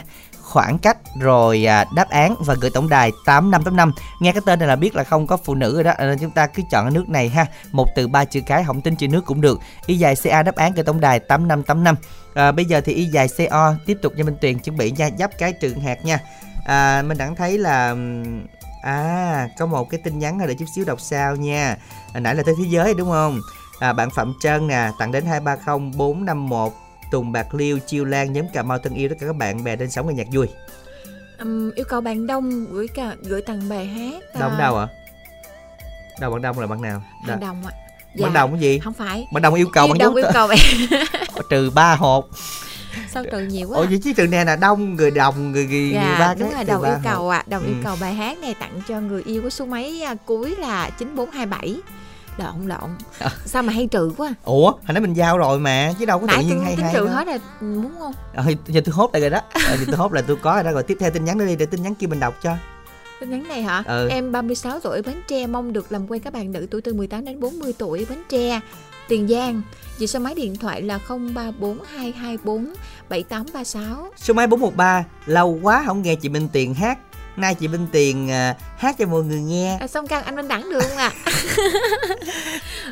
khoảng cách rồi à, đáp án và gửi tổng đài 8585 nghe cái tên này là biết là không có phụ nữ rồi đó à, nên chúng ta cứ chọn cái nước này ha. Một từ ba chữ cái không tin chữ nước cũng được. Y dài ca đáp án gửi tổng đài 8585 à, bây giờ thì y dài co tiếp tục cho minh tuyền chuẩn bị nha giáp cái trường hạt nha. À, mình đã thấy là à có một cái tin nhắn ở để chút xíu đọc sao nha. À, nãy là tới thế giới đúng không? À, bạn Phạm Trân nè tặng đến 230 451 Tùng Bạc Liêu, Chiêu Lan, nhóm Cà Mau thân yêu tất cả các bạn bè trên sóng nghe nhạc vui. Ừm, yêu cầu bạn đông gửi cả gửi tặng bài hát Đông à, đâu ạ? Đâu bạn Đông là bạn nào? Đó. Đồng ạ Dạ. bạn đồng cái gì không phải bạn đồng yêu cầu Yêu đồng dấu yêu cầu bạn trừ ba hộp sao trừ nhiều quá ủa vậy chứ từ này là đông người đồng người người, người Dạ, ba đúng cái trừ đồng ba yêu cầu ạ đồng yêu Ừ. cầu bài hát này tặng cho người yêu của số máy à, cuối là 9427 lộn lộn. À. sao mà hay trừ quá ủa hồi nãy mình giao rồi mà chứ đâu có tự nãy nhiên tôi hay hay trừ đâu. hết rồi muốn không? Ờ, giờ tôi hốt lại rồi đó. Ờ, giờ tôi hốt là tôi có rồi đó. Rồi tiếp theo tin nhắn nữa đi để tin nhắn kia mình đọc cho. Tin nhắn này hả? Ừ. em 36 tuổi Bến Tre mong được làm quen các bạn nữ tuổi từ 18 đến 40 tuổi. Bến Tre Tiền Giang. Vì số máy điện thoại là 034224 7836 số máy 413 lâu quá không nghe chị Minh Tiền hát nay chị Minh Tiền à, hát cho mọi người nghe à, Xong căng anh Minh Đẳng được không ạ?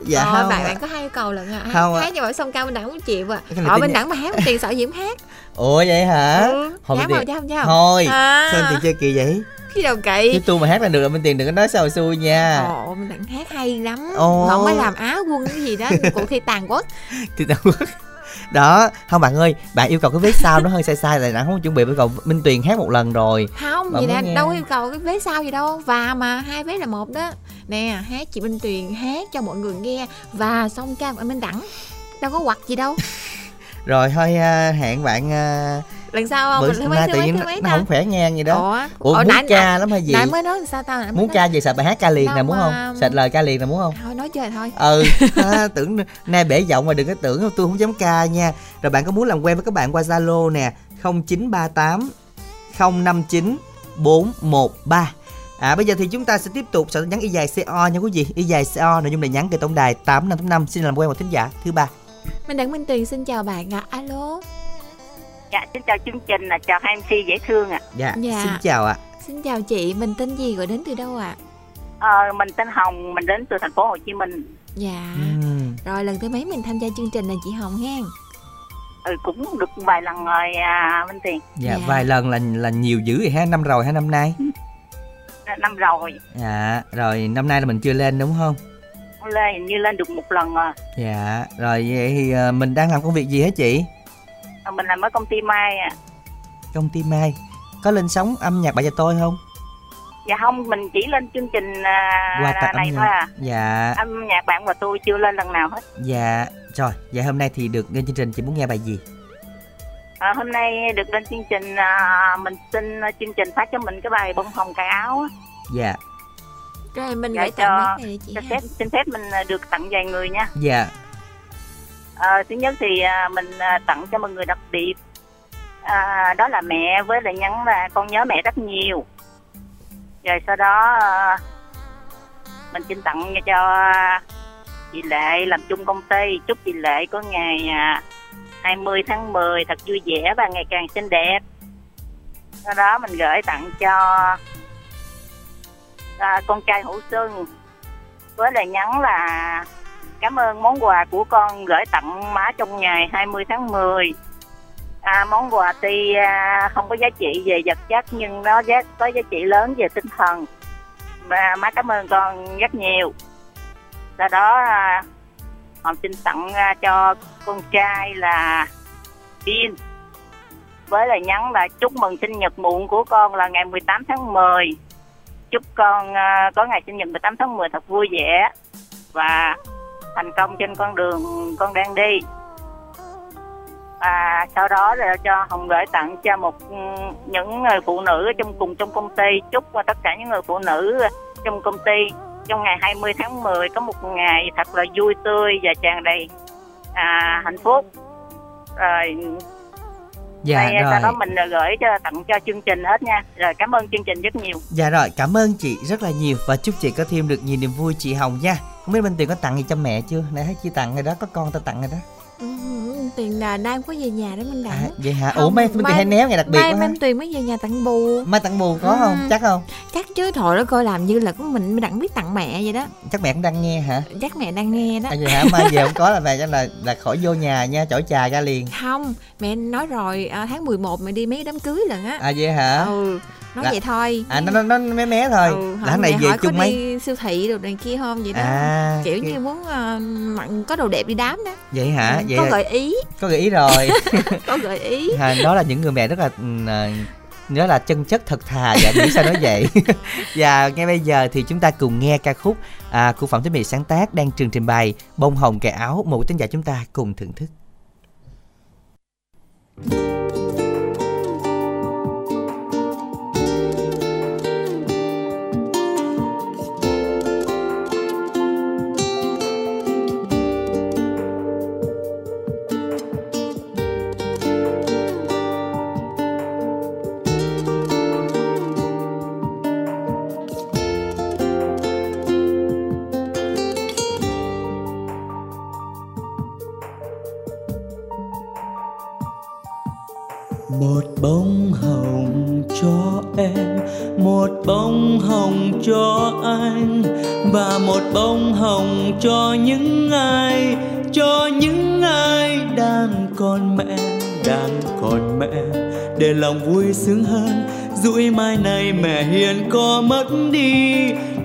dạ Ờ, không bạn ạ. bạn có hai yêu cầu lần ạ Không. Hát cho bảo xong cao Minh Đẳng không chịu à Cái Họ Minh Đẳng mà hát Tiền sợ không hát ủa vậy hả ừ. Thôi Dám không dám thôi à. sao Tiền chơi kỳ vậy Khi đầu chứ cậy tôi mà hát là được là Minh Tiền đừng có nói sao xui nha Ồ, Minh Đẳng hát hay lắm Ồ. Không mới làm Á quân cái gì đó Cuộc thi tàn quốc thì tao đó không bạn ơi bạn yêu cầu cái vết sau nó hơi sai sai là đã không chuẩn bị yêu cầu Minh Tuyền hát một lần rồi. Không Bạn là nghe. đâu yêu cầu cái vé sau gì đâu. Và mà hai vé là một đó. Nè hát chị Minh Tuyền hát cho mọi người nghe và xong ca của anh Minh Đẳng. Đâu có quặt gì đâu. Rồi thôi à, hẹn bạn à, lần sau không? Bữa mình thứ mấy thứ mấy thứ nó, mấy nó ta. không khỏe ngang vậy đó. Ủa? Ủa Ủa, muốn nãy- ca lắm hay gì? nãy mới nói sao tao nãy muốn ca gì sợ bài hát ca liền nè muốn không? sạch lời ca liền nè muốn không? Thôi nói chơi thôi. Ừ tưởng nay bể giọng mà đừng có tưởng tôi không dám ca nha. Rồi bạn có muốn làm quen với các bạn qua zalo nè 0938 059 413 À bây giờ thì chúng ta sẽ tiếp tục tin nhắn y dài CO nha quý vị. Y dài CO nội dung là nhắn từ tổng đài 8585 Xin làm quen một thính giả thứ ba. Minh Đẳng Minh Tuyền xin chào bạn ạ. Alo Dạ, xin chào chương trình, là chào hai MC dễ thương ạ. Dạ, Dạ. xin chào ạ xin chào chị mình tên gì gọi đến từ đâu ạ Ờ, mình tên Hồng, mình đến từ thành phố Hồ Chí Minh. dạ Ừm, rồi lần thứ mấy mình tham gia chương trình này chị Hồng hen Ừ, cũng được vài lần rồi à, Minh Tiền, Dạ, Dạ. vài lần là là nhiều dữ vậy ha Năm rồi hay năm nay năm rồi. Dạ, rồi năm nay là mình chưa lên đúng không Lên hình như lên được một lần rồi. Dạ, rồi vậy thì ờ, mình đang làm công việc gì hả chị Mình làm ở công ty Mai à. Công ty Mai Có lên sóng âm nhạc bạn và tôi không Dạ không, mình chỉ lên chương trình à, tặng này âm thôi nhạc à. Dạ, Âm nhạc bạn và tôi chưa lên lần nào hết. dạ Rồi, vậy hôm nay thì được nghe chương trình chị muốn nghe bài gì À, hôm nay được lên chương trình, à, mình xin chương trình phát cho mình cái bài bông hồng cài áo. á. Dạ, rồi mình Dạ, gửi tặng cho- chị Cho phép, xin phép mình à, được tặng vài người nha. dạ À, thứ nhất thì à, mình à, tặng cho một người đặc biệt. À, đó là mẹ với lại nhắn là con nhớ mẹ rất nhiều. Rồi sau đó à, mình xin tặng cho chị Lệ làm chung công ty. Chúc chị Lệ có ngày à, 20 tháng 10 thật vui vẻ và ngày càng xinh đẹp. Sau đó mình gửi tặng cho à, con trai Hữu Xuân với lời nhắn là cảm ơn món quà của con gửi tặng má trong ngày 20 tháng 10 à, món quà tuy à, không có giá trị về vật chất nhưng nó giá, có giá trị lớn về tinh thần. Và má cảm ơn con rất nhiều. Sau đó à, họ xin tặng à, cho con trai là pin với lời nhắn là chúc mừng sinh nhật muộn của con là ngày 18 tháng 10 chúc con à, có ngày sinh nhật 18 tháng 10 thật vui vẻ. Và thành công trên con đường con đang đi. À sau đó là cho hồng gửi tặng cho một ừ, những người phụ nữ trong cùng trong công ty. Chúc cho tất cả những người phụ nữ trong công ty trong ngày 20 tháng 10 có một ngày thật là vui tươi và tràn đầy à, hạnh phúc. Rồi Dạ đây, sau đó rồi. mình gửi cho tặng cho chương trình hết nha. Rồi cảm ơn chương trình rất nhiều. Dạ rồi, cảm ơn chị rất là nhiều Và chúc chị có thêm được nhiều niềm vui chị Hồng nha Không biết Minh Tuyền có tặng gì cho mẹ chưa Nãy thấy chị tặng rồi đó, có con ta tặng rồi đó Ừ, tiền là nay có về nhà đó Minh Đẳng à, Vậy hả? Không, Ủa mấy Minh Tuyền mai- hay néo ngày đặc biệt mai Minh Tuyền mới về nhà tặng bù Mai tặng bù có không? Ừ. Chắc không? chắc chứ thôi đó coi làm như là có mình Minh Đẳng biết tặng mẹ vậy đó Chắc mẹ cũng đang nghe hả? chắc mẹ đang nghe đó À vậy hả? Mai về không có là về chắc là là khỏi vô nhà nha, chổi trà ra liền không mẹ nói rồi à, tháng 11 mẹ đi mấy đám cưới lần á À vậy hả? ừ nói Là- vậy thôi. À nó nó, nó mé mé thôi. Ừ, Là mẹ về hỏi chung có mấy? đi siêu thị rồi này kia không? Vậy đó. À kiểu cái- như muốn uh, mặn có đồ đẹp đi đám đó. Vậy hả? Ừ, Vậy có là- gợi ý. có gợi ý rồi. Có gợi ý. À, Đó là những người mẹ rất là à, nó là chân chất thật thà. Dạ nghĩ sao nói vậy? Và ngay bây giờ thì chúng ta cùng nghe ca khúc à, của phạm thế mỹ sáng tác đang trường trình bày bông hồng kẻ áo. Một tính giả chúng ta cùng thưởng thức bông hồng cho em, một bông hồng cho anh và một bông hồng cho những ai, cho những ai đang còn mẹ, đang còn mẹ. Để lòng vui sướng hơn rủi mai này mẹ hiền có mất đi.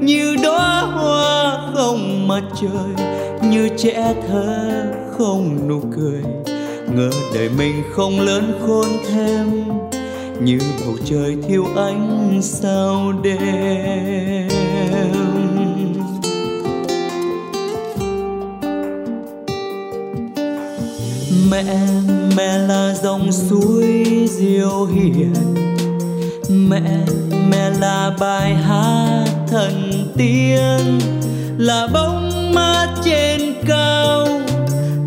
Như đóa hoa không mặt trời, như trẻ thơ không nụ cười ngờ đời mình không lớn khôn thêm, như bầu trời thiếu ánh sao đêm. Mẹ mẹ là dòng suối diệu hiền. Mẹ mẹ là bài hát thần tiên, là bóng mát trên cao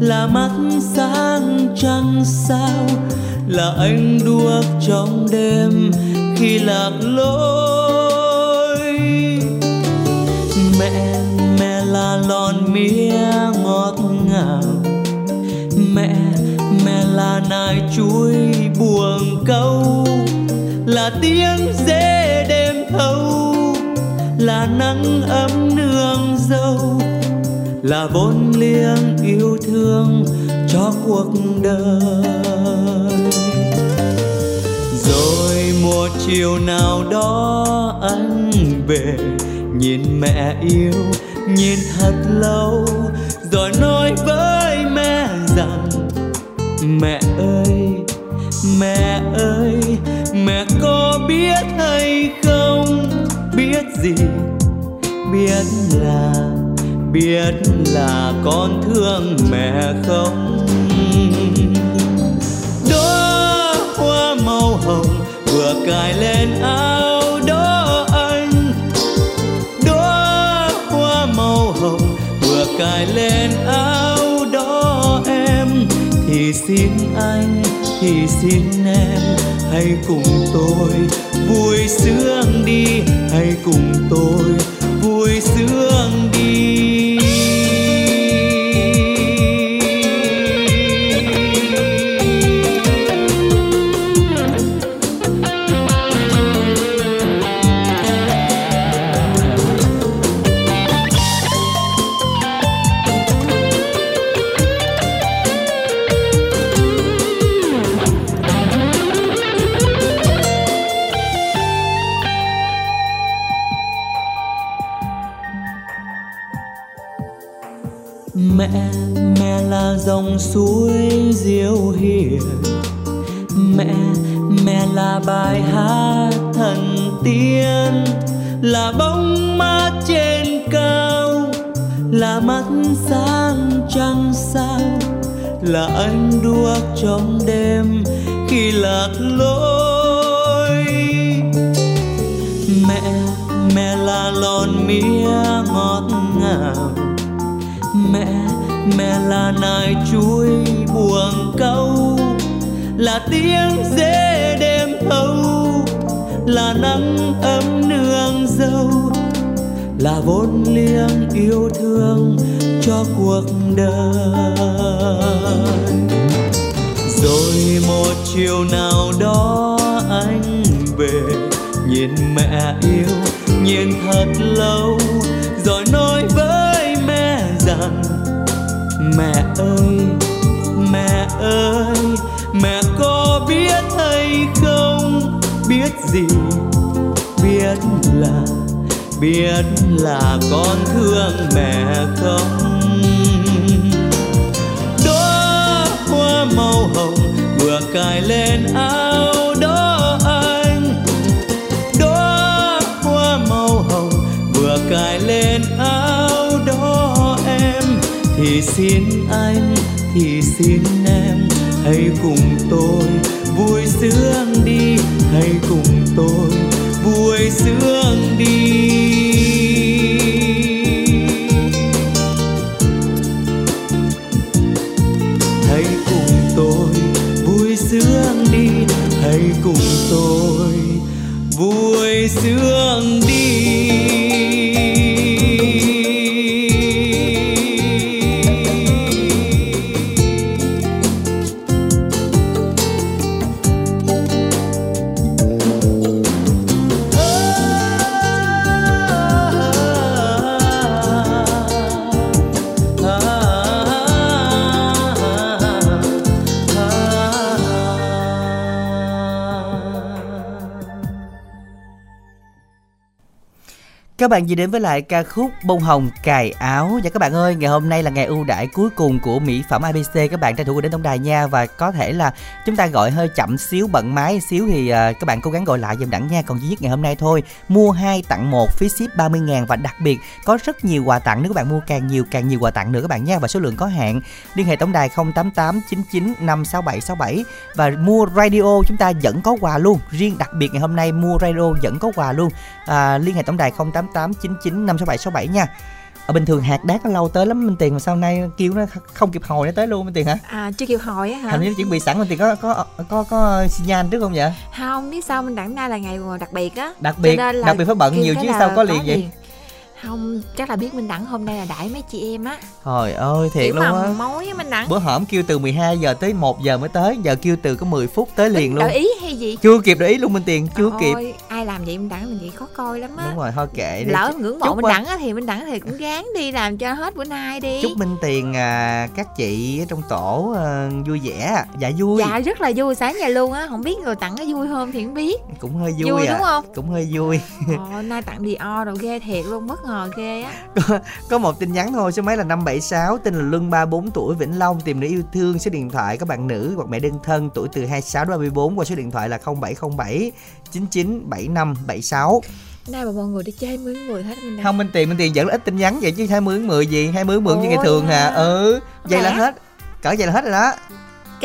là mắt sáng trăng sao, là anh đuốc trong đêm khi lạc lối. Mẹ mẹ là lon mía ngọt ngào. Mẹ mẹ là nai chuối buồng câu là tiếng dê đêm thâu, là nắng ấm nương dâu là vốn liếng yêu thương cho cuộc đời. Rồi một chiều nào đó anh về, nhìn mẹ yêu, nhìn thật lâu, rồi nói với mẹ rằng, mẹ ơi mẹ ơi, mẹ có biết hay không? Biết gì? Biết là biết là con thương mẹ không? Đó hoa màu hồng vừa cài lên áo đó anh. Đó hoa màu hồng vừa cài lên áo đó em. Thì xin anh, thì xin em, hãy cùng tôi vui sướng đi, hãy cùng tôi trong đêm khi lạc lối. Mẹ mẹ là lon mía ngọt ngào. Mẹ mẹ là nai chuối buồng câu là tiếng dê đêm thâu là nắng ấm nương dâu. Là vốn liếng yêu thương cho cuộc đời chiều nào đó anh về. Nhìn mẹ yêu, nhìn thật lâu, rồi nói với mẹ rằng, mẹ ơi mẹ ơi, mẹ có biết hay không? Biết gì? Biết là biết là con thương mẹ không? cài lên áo đó anh. Đó hoa màu hồng vừa cài lên áo đó em. Thì xin anh, thì xin em, hãy cùng tôi vui sướng đi, hãy cùng tôi vui sướng đi. Hãy cùng tôi vui sướng đi. Các bạn gì đến với lại ca khúc Bông Hồng Cài Áo. Và các bạn ơi, ngày hôm nay là ngày ưu đãi cuối cùng của mỹ phẩm ABC Các bạn tranh thủ đến tổng đài nha. Và có thể là chúng ta gọi hơi chậm xíu, bận máy xíu Thì uh, các bạn cố gắng gọi lại dùm đẳng nha. Còn duy nhất ngày hôm nay thôi Mua 2 tặng 1 phí ship 30 ngàn. Và đặc biệt có rất nhiều quà tặng. Nếu các bạn mua càng nhiều càng nhiều quà tặng nữa các bạn nha. Và số lượng có hạn Liên hệ tổng đài 088 99 567 67 Và mua radio chúng ta vẫn có quà luôn. Riêng đặc biệt ngày hôm nay mua radio vẫn có quà luôn. À, Liên hệ tổng đài 088 8899 56767 nha. Ở bình thường hạt đát nó lâu tới lắm minh tiền mà sau nay kêu nó không kịp hồi nó tới luôn minh tiền hả? À chưa kịp hồi á hả? Hình như chuẩn bị sẵn minh tiền có có có có xin nhan trước không vậy? Không biết sao mình đẳng nay là ngày đặc biệt á. Đặc biệt đặc biệt phải bận nhiều chứ sao có liền vậy không chắc là biết minh đẳng hôm nay là đãi mấy chị em á. Trời ơi thiệt Kiểu luôn á. mối minh đẳng. Bữa hổm kêu từ 12 giờ tới 1 giờ mới tới giờ kêu từ có 10 phút tới liền luôn. để ý hay gì? Chưa kịp để ý luôn minh tiền chưa Ôi, kịp. ai làm vậy minh đẳng mình vậy khó coi lắm á. Đúng rồi thôi kệ đi. Lỡ ngưỡng mộ minh đẳng á thì minh đẳng thì cũng gán đi làm cho hết bữa nay đi. Chúc minh tiền à, các chị trong tổ à, vui vẻ. Dạ vui. Dạ rất là vui sáng giờ luôn á. Không biết người tặng có vui không thì không biết. Cũng hơi vui, vui à. đúng không? Cũng hơi vui. Ồ, nay tặng Dior rồi ghê thiệt luôn bất ngờ ghê á. Có, có một tin nhắn thôi số máy là 576 tên là Luân 34 tuổi Vĩnh Long tìm nữ yêu thương số điện thoại các bạn nữ hoặc mẹ đơn thân tuổi từ 26 đến 34 qua số điện thoại là 0707 997576 nay mà mọi người đi chơi mướn người hết mình không minh tiền minh tiền vẫn là ít tin nhắn vậy chứ hai mướn mười gì hai mướn mượn như ngày thường à ừ vậy là hết cỡ vậy là hết rồi đó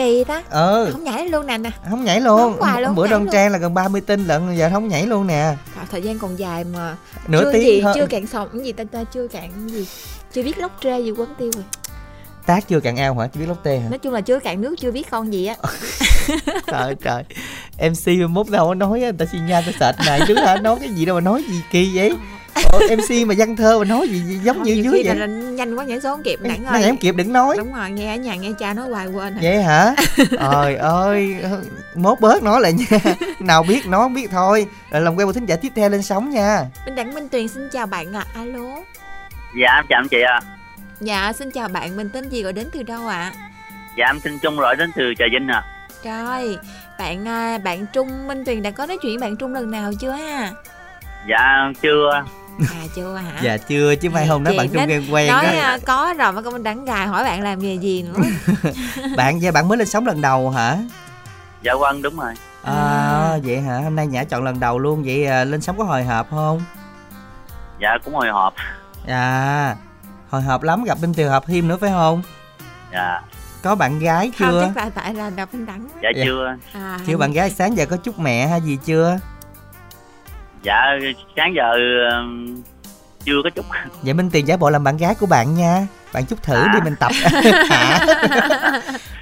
kỳ ta? Ừ. Không nhảy luôn nè nè. Không nhảy luôn, luôn bữa đơn trang là gần 30 tin lận giờ không nhảy luôn nè. Trời, thời gian còn dài mà. Nửa chưa tiếng gì hơn. chưa cạn sòng cái gì ta ta chưa cạn gì. Chưa biết lóc trê gì quấn tiêu rồi. Tác chưa cạn ao hả? Chưa biết lóc tê hả? Nói chung là chưa cạn nước chưa biết con gì á. Trời trời. mc mốt đâu có nói người ta xin nha ta sệt này chứ hả? Nói cái gì đâu mà nói gì kỳ vậy Ồ, mc mà văn thơ mà nói gì, gì giống Không, như dưới vậy là nhanh quá nhảy số không kịp đặng ơi nhảy kịp đừng nói. Đúng rồi nghe ở nhà nghe cha nói hoài quên à. vậy hả? Trời ơi mốt bớt nói lại nha. Nào biết nói không biết thôi. Rồi làm quen một thính giả tiếp theo lên sóng nha. Minh đặng minh tuyền xin chào bạn ạ. À. alo. Dạ em chào anh chị ạ. À. dạ xin chào bạn. Mình tên gì gọi đến từ đâu ạ? À? dạ em tên trung gọi đến từ trà vinh à rồi bạn bạn trung minh tuyền đã có nói chuyện bạn trung lần nào chưa ha dạ chưa à chưa hả? Dạ chưa chứ mai hôm đó bạn trung quen quen nói đó. À, có rồi mà con đẳng gài hỏi bạn làm nghề gì nữa. Bạn dạ bạn mới lên sóng lần đầu hả? Dạ vâng đúng rồi. À, à. vậy hả? Hôm nay nhã chọn lần đầu luôn vậy à, lên sóng có hồi hộp không? Dạ cũng hồi hộp. À hồi hộp lắm gặp bên tiều hợp thêm nữa phải không? Dạ. Có bạn gái chưa? không chắc là tại là đọc bên đẳng dạ, dạ. chưa. À, chưa bạn gái sáng giờ có chúc mẹ hay gì chưa dạ sáng giờ chưa có chúc vậy minh tiền giả bộ làm bạn gái của bạn nha. Bạn chúc thử à. đi mình tập. Hả?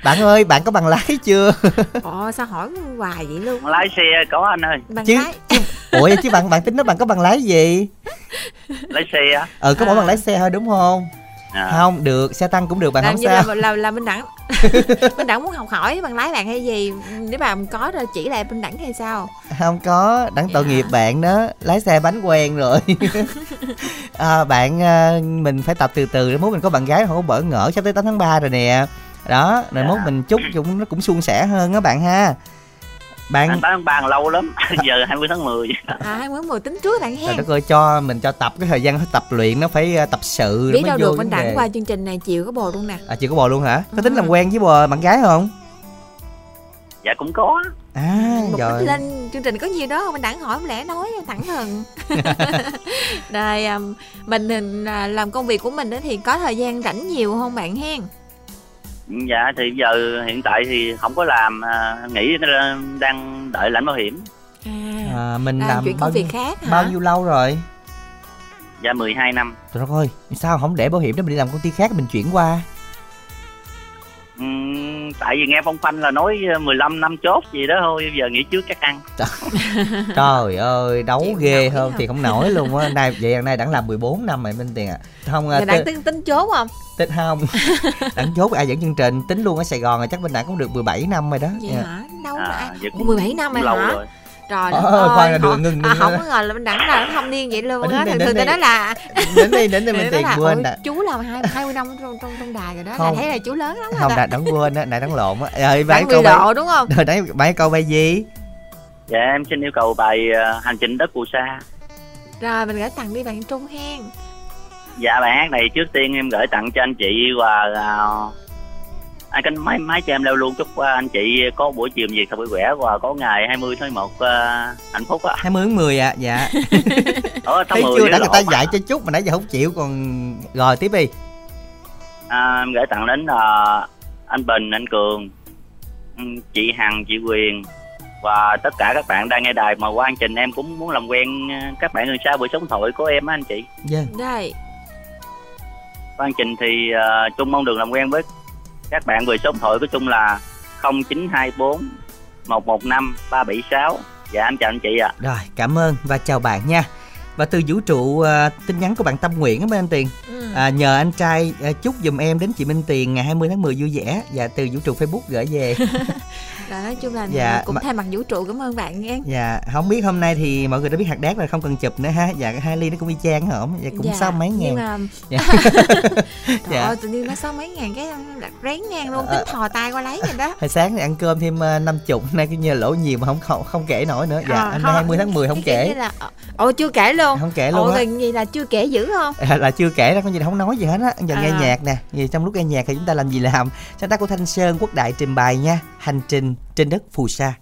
Bạn ơi bạn có bằng lái chưa? Ồ sao hỏi hoài vậy luôn? Lái xe có anh ơi. Bằng chứ, lái. chứ ủa chứ bạn bạn tính nói bạn có bằng lái gì? Lái xe á. Ừ có à. mỗi bằng lái xe thôi đúng không à. không được xe tăng cũng được bạn làm không sao. là, là, là minh đẳng. Minh đẳng muốn học hỏi bằng lái bạn hay gì? Nếu bạn có rồi chỉ lại minh đẳng hay sao? Không có đẳng tội dạ. nghiệp bạn đó lái xe bánh quen rồi. À, bạn mình phải tập từ từ để muốn mình có bạn gái không có bỡ ngỡ sắp tới 8 tháng 3 rồi nè. Đó rồi dạ. mốt mình chúc cũng nó cũng suôn sẻ hơn á bạn ha bạn bán bàn lâu lắm giờ 20 tháng 10 à 20 tháng 10 tính trước bạn hen. đất ơi cho mình cho tập cái thời gian tập luyện nó phải tập sự biết đâu được mình đặng qua chương trình này chiều có bồ luôn nè. À chiều có bồ luôn hả? Có ừ. tính làm quen với bồ bạn gái không? Dạ cũng có. À mục rồi. lên chương trình có nhiều đó không anh đẳng hỏi không lẽ nói thẳng thừng. Rồi um, mình mình, à, làm công việc của mình đó thì có thời gian rảnh nhiều không bạn hen dạ thì giờ hiện tại thì không có làm à, nghỉ đang đợi lãnh bảo hiểm. À, à, mình làm làm chuyện bao công nhiêu, việc khác hả? bao nhiêu lâu rồi? Dạ 12 năm. Trời đất ơi sao không để bảo hiểm đó mình đi làm công ty khác mình chuyển qua Ừm, tại vì nghe phong phanh là nói 15 năm chốt gì đó thôi giờ nghỉ trước chắc ăn. Trời ơi đấu Chịu ghê hơn không? thì không nổi luôn á. Nay vậy hôm nay đẳng làm 14 năm rồi minh tiền à không à, đang tính, tính, chốt không? Tính không. Đẳng chốt ai dẫn chương trình tính luôn ở sài gòn rồi chắc bên đẳng cũng được 17 năm rồi đó. Vậy Dạ. hả? Đâu à, à, giờ Ủa, 17 năm rồi lâu hả? rồi trời Ờ, đất ờ, ơi, khoan là đường họ- ngừng, à, ngừng không đó. có ngờ là mình đẳng là thâm niên vậy luôn á. Thường thường ta nói là đến đây đến đây Nói tiền là, quên "Ôi, đã chú làm hai hai mươi năm trong trong trong đài rồi đó Không. là thấy là chú lớn lắm không đó đã đẳng quên á đã đẳng lộn á. Rồi bảy Đẳng câu độ đúng không? Rồi đấy bảy câu bay gì? Dạ em xin yêu cầu bài à, hành trình đất phù sa. Rồi mình gửi tặng đi bạn trung hen. Dạ bài hát này trước tiên em gửi tặng cho anh chị và à, anh cánh máy máy cho em leo luôn. Chúc à, anh chị có buổi chiều gì thật vui vẻ và có ngày 20 tháng 1 à, hạnh phúc á. 20 tháng 10 à dạ. Ở tháng thấy 10 chưa đã người ta dạy cho chút mà nãy giờ không chịu còn rồi tiếp đi. À, em gửi tặng đến à, anh Bình anh Cường ừ, chị Hằng chị Quyền và tất cả các bạn đang nghe đài mà qua trình em cũng muốn làm quen à, các bạn người xa buổi sống thoại của em á anh chị. Dạ. đây qua chương trình thì à, Trung mong được làm quen với các bạn về số điện thoại của chung là 0924 115 376 dạ em chào anh chị ạ à. Rồi, cảm ơn và chào bạn nha. Và từ vũ trụ à, tin nhắn của bạn Tâm Nguyện á bên anh Tiền. Ừ. à, Nhờ anh trai à, chúc giùm em đến chị Minh Tiền ngày 20 tháng 10 vui vẻ. Dạ từ vũ trụ Facebook gửi về. Rồi nói chung là Dạ, cũng mà- thay mặt vũ trụ cảm ơn bạn nghe Dạ không biết hôm nay thì mọi người đã biết hạt đác rồi không cần chụp nữa ha. Dạ hai ly nó cũng y chang hả Dạ cũng sáu mấy ngàn. mà Dạ. trời Dạ. ơi tự nhiên nó sáu mấy ngàn cái rén ngang luôn Ờ. tính thò tay qua lấy rồi đó. Hồi sáng thì ăn cơm thêm uh, 50 Nay cứ nhờ lỗ nhiều mà không không, không kể nổi nữa. Dạ hôm nay 20 tháng 10 không kể. như là ồ chưa kể luôn Không? Kể ồ luôn á. gần gì là chưa kể dữ không? À, là chưa kể ra có gì không nói gì hết á. Giờ nghe À. nhạc nè vì trong lúc nghe nhạc thì chúng ta làm gì làm? Sáng tác của thanh sơn quốc đại trình bày nha. Hành trình trên đất phù sa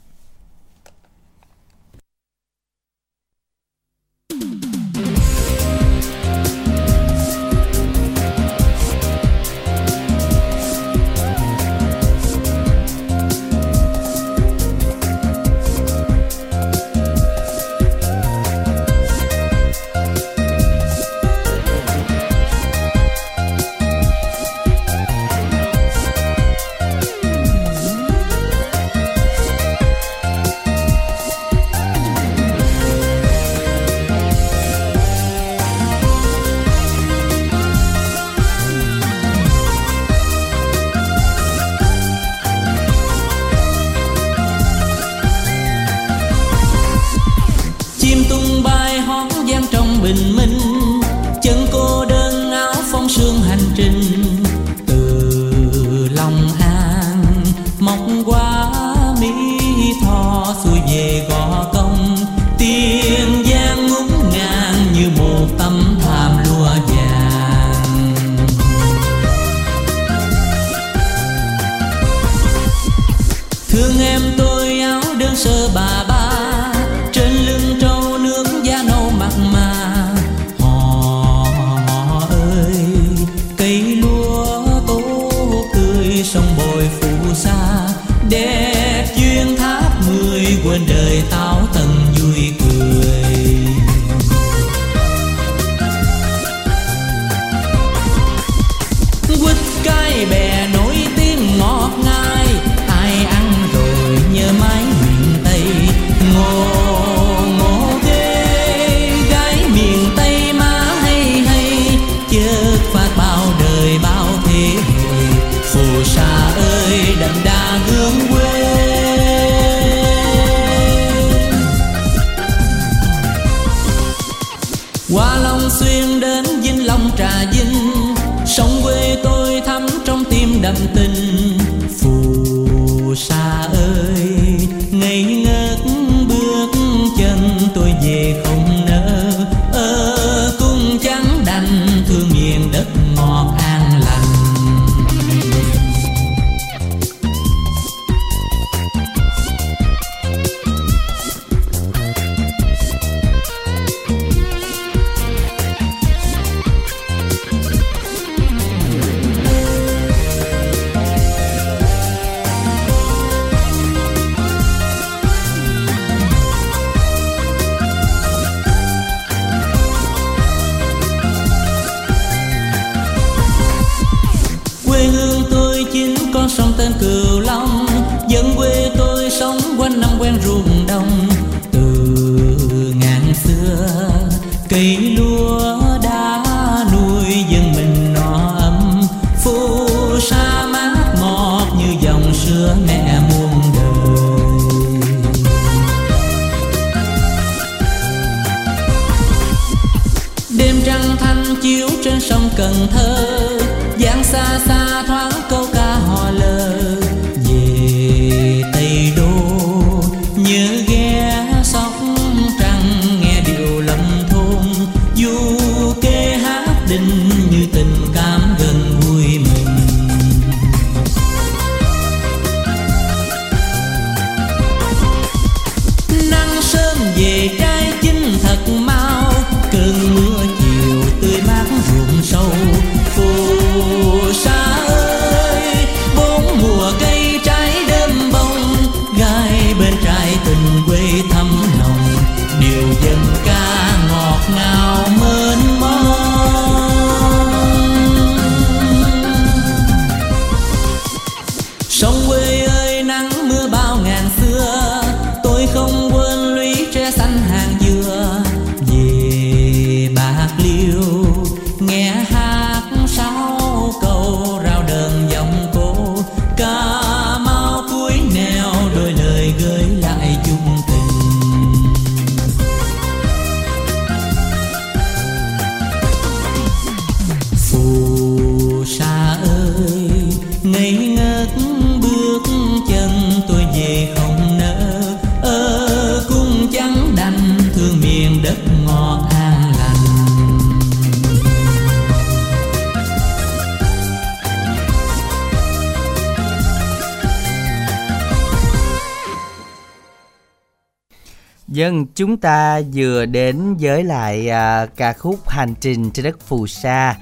Dân chúng ta vừa đến với lại à, ca khúc Hành trình trên đất phù sa.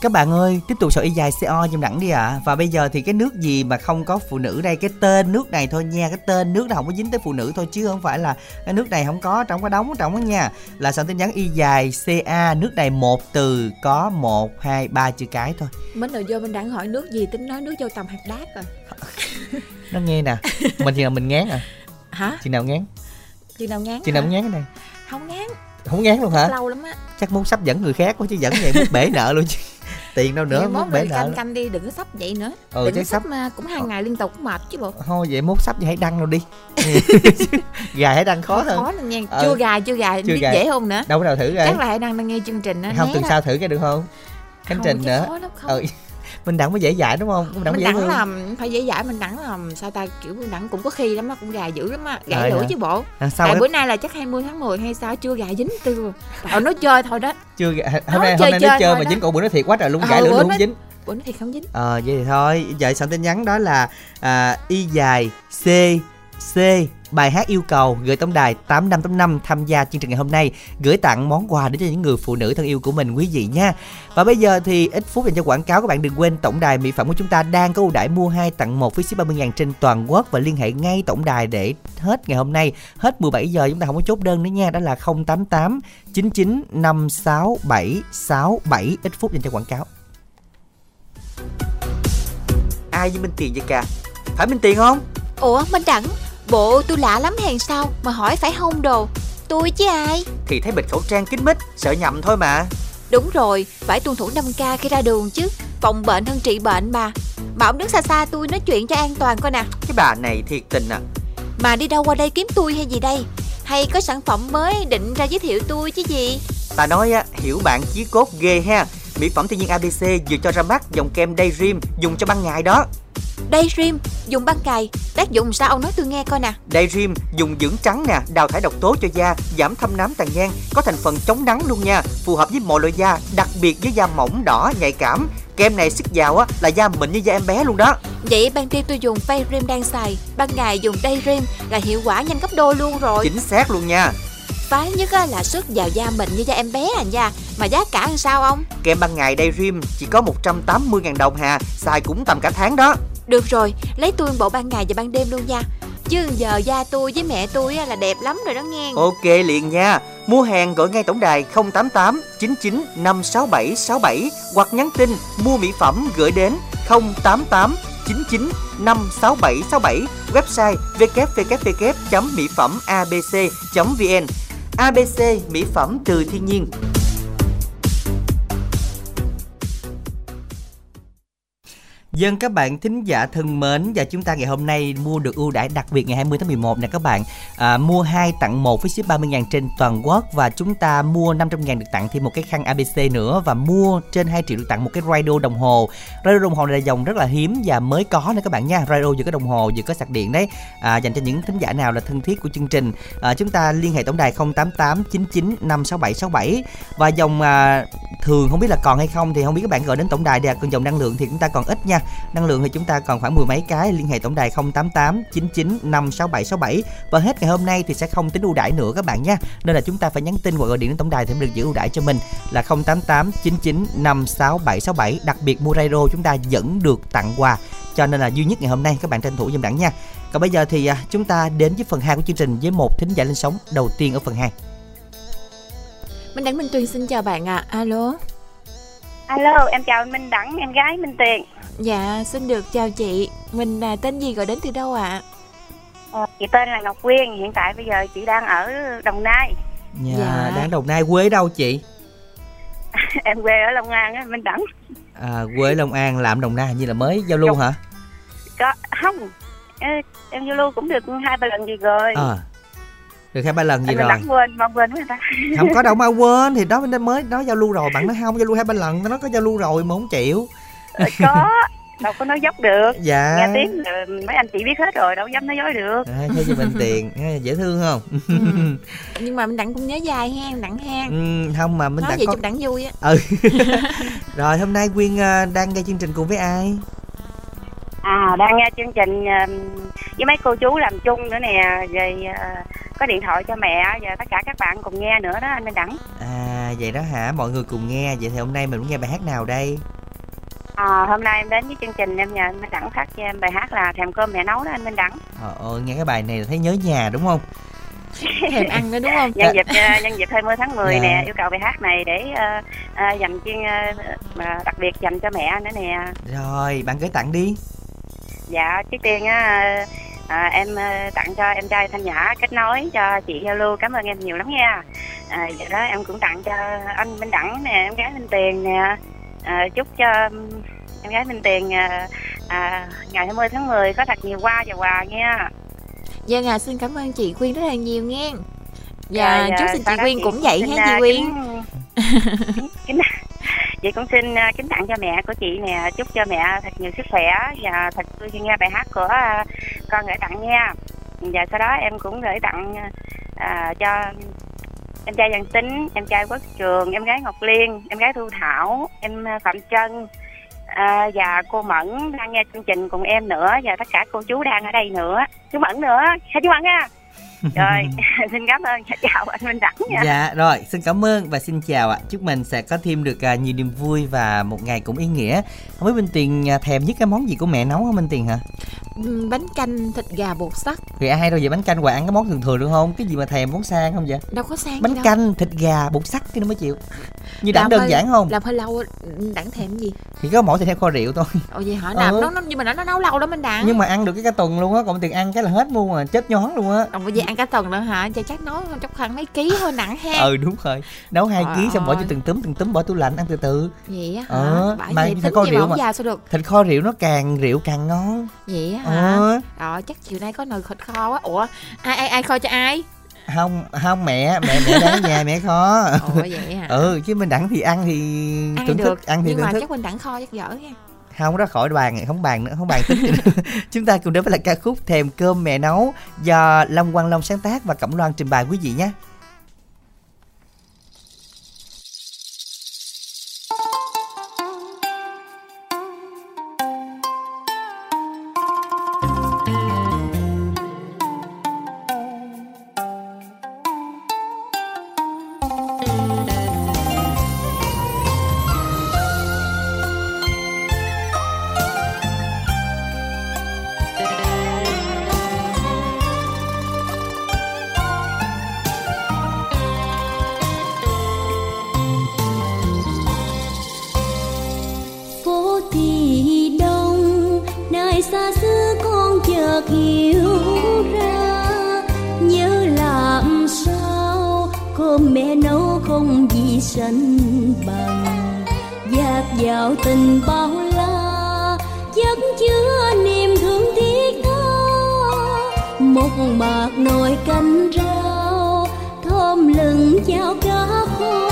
Các bạn ơi, tiếp tục soạn y dài CO giùm đẳng đi ạ. Và bây giờ thì cái nước gì mà không có phụ nữ đây, cái tên nước này thôi nha, cái tên nước nó không có dính tới phụ nữ thôi chứ không phải là cái nước này không có trong cái đống trong đó nha. Là soạn tin nhắn y dài CA, nước này một từ có một hai ba chữ cái thôi. Mình đầu vô mình đang hỏi nước gì tính nói nước châu tầm hạt đác rồi Nó nghe nè. Mình chừng nào mình ngán à? hả Chừng nào ngán? Chừng nào ngán Chừng nào ngán cái này? không ngán Không ngán luôn hả? lâu lắm á Chắc muốn sắp dẫn người khác quá chứ dẫn vậy muốn bể nợ luôn chứ. Tiền đâu nữa Vậy muốn bể rồi nợ. canh canh đi đừng có sắp vậy nữa Ừ, đừng chứ có sắp mà cũng hai ngày liên tục cũng mệt chứ bộ thôi vậy mốt sắp thì hãy đăng luôn đi gài hãy đăng khó hơn khó lắm nha Ờ. chưa gài chưa gài Chưa biết gài. dễ không nữa đâu có nào thử coi chắc là hãy đang đang nghe chương trình đó không tuần đó. sau thử cái được không Không, trình nữa không. ừ mình đặng mới dễ dãi đúng không? Mình đặng mình đẳng làm phải dễ dãi mình đẳng làm sao ta kiểu mình đẳng cũng có khi lắm á cũng gài dữ lắm á gãy Rồi lưỡi chứ bộ. À, sao tại bữa nay là chắc 20 tháng 10 hay sao chưa gài dính tư tạo nói chơi thôi đó. Chưa gài- hôm nay hôm nay nó chơi mà dính cổ bữa nó thiệt quá trời luôn Ờ, lưỡi bữa luôn nó- dính. bữa nay thì không dính. Ờ vậy thì thôi. Vậy soạn tin nhắn đó là à, y dài c c bài hát yêu cầu gửi tổng đài 8585 tham gia chương trình ngày hôm nay gửi tặng món quà đến cho những người phụ nữ thân yêu của mình quý vị nha. Và bây giờ thì ít phút dành cho quảng cáo các bạn đừng quên tổng đài mỹ phẩm của chúng ta đang có ưu đãi mua hai tặng một phí ship 30 ngàn trên toàn quốc và liên hệ ngay tổng đài để hết ngày hôm nay. Hết 17 giờ chúng ta không có chốt đơn nữa nha đó là 088 99 567 67 ít phút dành cho quảng cáo. Ai với Minh Tiền vậy cả phải Minh Tiền không? Ủa minh đẳng bộ tôi lạ lắm hèn sao mà hỏi phải hông đồ. Tôi chứ ai? Thì thấy bịch khẩu trang kín mít sợ nhầm thôi mà. Đúng rồi phải tuân thủ 5k khi ra đường chứ. Phòng bệnh hơn trị bệnh mà. Mà ông đứng xa xa tôi nói chuyện cho an toàn coi nè. Cái bà này thiệt tình à. Mà đi đâu qua đây kiếm tôi hay gì đây? Hay có sản phẩm mới định ra giới thiệu tôi chứ gì? Ta nói á hiểu bạn chí cốt ghê ha mỹ phẩm thiên nhiên abc vừa cho ra mắt dòng kem Daydream dùng cho ban ngày đó Daydream dùng ban ngày tác dụng sao ông nói tôi nghe coi nè Daydream dùng dưỡng trắng nè, đào thải độc tố cho da, giảm thâm nám tàn nhang, có thành phần chống nắng luôn nha, phù hợp với mọi loại da, đặc biệt với da mỏng đỏ nhạy cảm. Kem này sức vào á là da mịn như da em bé luôn đó. vậy ban đêm tôi dùng Daydream đang xài ban ngày dùng Daydream là hiệu quả nhanh gấp đôi luôn rồi Chính xác luôn nha. phái nhất là sức vào da mịn như da em bé à nha mà giá cả làm sao ông? Kem ban ngày Daydream chỉ có 180.000 đồng hà, xài cũng tầm cả tháng đó. được rồi lấy tôi bộ ban ngày và ban đêm luôn nha. Chứ giờ da tôi với mẹ tôi là đẹp lắm rồi đó nghe. Ok liền nha. Mua hàng gọi ngay tổng đài 088 99 567 67 hoặc nhắn tin mua mỹ phẩm gửi đến 088 99 567 67 website www.mỹ phẩm abc.vn ABC mỹ phẩm từ thiên nhiên Dân các bạn thính giả thân mến và chúng ta ngày hôm nay mua được ưu đãi đặc biệt ngày 20 tháng 11 nè các bạn. À, mua 2 tặng 1 với ship 30 ngàn trên toàn quốc và chúng ta mua 500 ngàn được tặng thêm một cái khăn ABC nữa và mua trên 2 triệu được tặng một cái radio đồng hồ. Radio đồng hồ này là dòng rất là hiếm và mới có nữa các bạn nha. Radio vừa có đồng hồ vừa có sạc điện đấy. À, dành cho những thính giả nào là thân thiết của chương trình à, chúng ta liên hệ tổng đài 088 99 567 67 và dòng à, thường không biết là còn hay không thì không biết các bạn gọi đến tổng đài để còn dòng năng lượng thì chúng ta còn ít nha năng lượng thì chúng ta còn khoảng mười mấy cái, liên hệ tổng đài 088 99 56767 và hết ngày hôm nay thì sẽ không tính ưu đãi nữa các bạn nha nên là chúng ta phải nhắn tin hoặc gọi điện đến tổng đài thì mới được giữ ưu đãi cho mình là 088 99 56767 đặc biệt mua radio chúng ta vẫn được tặng quà cho nên là duy nhất ngày hôm nay các bạn tranh thủ giùm đẳng nha còn bây giờ thì à, chúng ta đến với phần 2 của chương trình với một thính giả lên sóng đầu tiên ở phần 2 Minh Đăng Minh Tuyền xin chào bạn ạ. À. Alo. Alo, em chào anh Minh Đẳng, em gái Minh Tiền. Dạ, xin được chào chị. Mình à, tên gì gọi đến từ đâu ạ? À? Ờ, chị tên là Ngọc Quyên, hiện tại bây giờ chị đang ở Đồng Nai. Dạ, dạ. đang Đồng Nai quê đâu chị? em quê ở Long An á, Minh Đẳng. À, quê Long An làm Đồng Nai như là mới giao lưu hả? Có không? Em giao lưu cũng được hai ba lần gì rồi. À, được hai ba lần gì rồi? quên mà quên người ta không có đâu mà quên thì đó nên mới nói giao lưu rồi. Bạn nói không giao lưu hai ba lần nó có giao lưu rồi mà không chịu. Ờ, có. Đâu có nói dốc được. Dạ. Nghe tiếng mấy anh chị biết hết rồi đâu dám nói dối được. À, thấy cho mình tiền dễ thương không? Ừ. nhưng mà mình đặng cũng nhớ dài ha đặng ha. Ừ, không mà mình nói đặng có đặng vui á. Ừ. Rồi hôm nay quyên ờ, đang nghe chương trình cùng với ai à đang nghe chương trình với mấy cô chú làm chung nữa nè rồi ờ, có điện thoại cho mẹ và tất cả các bạn cùng nghe nữa đó anh Minh Đẳng à vậy đó hả mọi người cùng nghe vậy thì hôm nay mình muốn nghe bài hát nào đây À, hôm nay em đến với chương trình em nhờ anh Minh Đẳng phát cho em bài hát là thèm cơm mẹ nấu đó anh Minh Đẳng. Ờ, ơi nghe cái bài này là thấy nhớ nhà đúng không? thèm ăn nữa đúng không? nhân dịp uh, nhân dịp 20 tháng 10 dạ. nè, yêu cầu bài hát này để uh, uh, dành chuyên uh, đặc biệt dành cho mẹ nữa nè. Rồi, bạn gửi tặng đi. Dạ, trước tiên á à, em ờ, tặng cho em trai thanh nhã kết nối cho chị giao lưu. Cảm ơn em nhiều lắm nha. À, vậy đó em cũng tặng cho anh minh đẳng nè em gái minh tiền nè. À, chúc cho em gái minh tiền à, à, ngày 20 tháng 10 có thật nhiều hoa và quà nha. Dạ à, xin cảm ơn chị Quyên rất là nhiều nghe. Dạ, dạ chúc xin chị Quyên cũng vậy ha chị Quyên. kính, kính, chị cũng xin à, kính tặng cho mẹ của chị nè chúc cho mẹ thật nhiều sức khỏe và thật vui khi nghe bài hát của à, con gửi tặng nha và sau đó em cũng gửi tặng à, cho em trai Văn Tính, em trai Quốc Trường, em gái Ngọc Liên, em gái Thu Thảo, em à, Phạm Trân à, và cô Mẫn đang nghe chương trình cùng em nữa và tất cả cô chú đang ở đây nữa. Chú Mẫn nữa, hai chú Mẫn nha rồi xin cảm ơn. Chào anh Minh Đẳng nha. Dạ rồi xin cảm ơn và xin chào ạ. Chúc mình sẽ có thêm được uh, nhiều niềm vui và một ngày cũng ý nghĩa. Không biết Minh Tiền uh, thèm nhất cái món gì của mẹ nấu hả Minh Tiền hả? Bánh canh thịt gà bột sắc thì ai đâu vậy? Bánh canh hoài ăn cái món thường thường được không? Cái gì mà thèm món sang không vậy? Đâu có sang bánh canh thịt gà bột sắc cái nó mới chịu. Như đẳng đơn giản không? làm hơi lâu đẳng thèm gì? Thì có mỗi thì theo kho rượu thôi. Ồ vậy hả? Làm ừ. nó, nó nhưng mà nó, nó nấu lâu lắm anh đặng nhưng mà ăn được cái cả tuần luôn á còn tiền ăn cái là hết luôn à chết nhón luôn á. Còn bây giờ ăn cả tuần nữa hả? Chắc chắc nấu chắc khoảng mấy ký thôi nặng ha. Ừ đúng rồi. Nấu hai ký xong bỏ cho từng túm từng túm bỏ tủ lạnh ăn từ từ. Vậy á hả? Ờ, mà thịt kho rượu mà già sao được? thịt kho rượu nó càng rượu càng ngon. Vậy á hả? Ờ. chắc chiều nay có nồi thịt kho á. Ủa ai ai ai kho cho ai? Không không mẹ mẹ mẹ đang ở nhà mẹ kho. Ủa vậy hả? Ừ chứ mình đẳng thì ăn thì ăn thưởng được. thức ăn thì nhưng mà thức. chắc mình đẳng kho chắc dở nha không đó khỏi bàn không bàn nữa không bàn tính chúng ta cùng đến với là ca khúc thèm cơm mẹ nấu do long quang long sáng tác và cẩm loan trình bày quý vị nhé dạt dào tình bao la, giấc chứa niềm thương thiết tha. Một bạc nồi canh rau, thơm lừng chao cá khô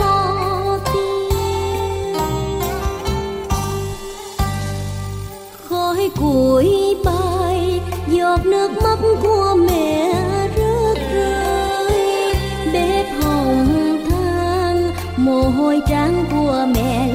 khói củi bay, giọt nước mắt của mẹ rớt rơi. Bếp hồng than mồ hôi trắng của mẹ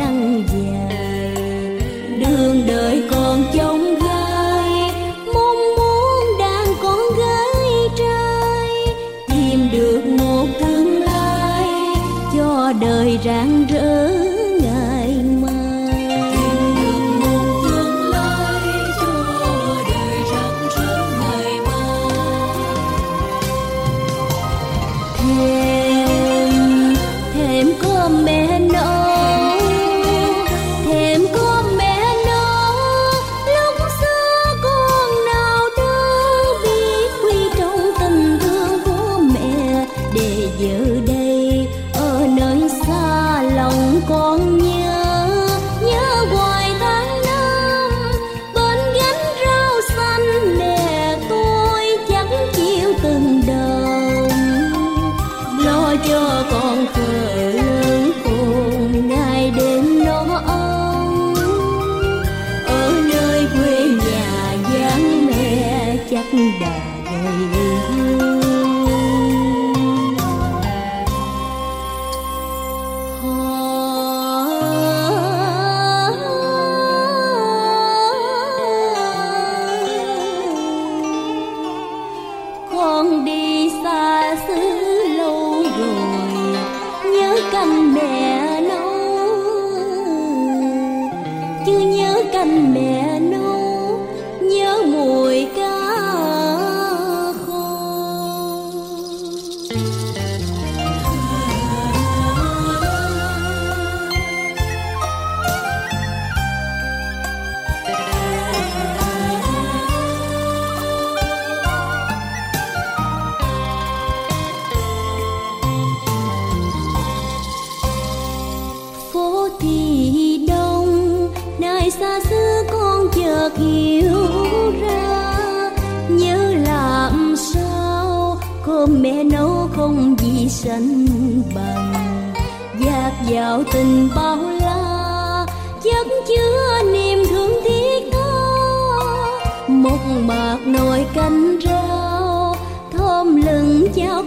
cành rau thơm lừng cháo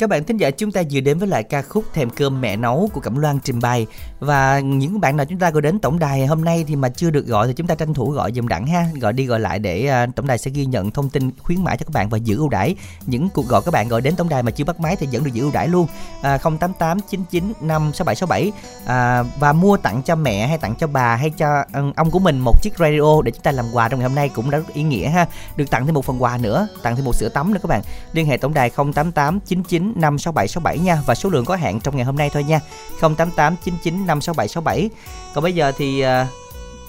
các bạn thính giả chúng ta vừa đến với lại ca khúc Thèm cơm mẹ nấu của Cẩm Loan trình bày. Và những bạn nào chúng ta gọi đến tổng đài hôm nay thì mà chưa được gọi thì chúng ta tranh thủ gọi dùm đẳng ha. Gọi đi gọi lại để à, tổng đài sẽ ghi nhận thông tin khuyến mãi cho các bạn và giữ ưu đãi. Những cuộc gọi các bạn gọi đến tổng đài mà chưa bắt máy thì vẫn được giữ ưu đãi luôn. À, 088 99 5 6767 à, và mua tặng cho mẹ hay tặng cho bà hay cho ừ, ông của mình một chiếc radio để chúng ta làm quà trong ngày hôm nay cũng đã rất ý nghĩa ha. Được tặng thêm một phần quà nữa tặng thêm một sữa tắm nữa các bạn. Liên hệ tổng đài 088 99 56767 nha. Và số lượng có hạn trong ngày hôm nay thôi nha. 088 99 56767 còn bây giờ thì uh,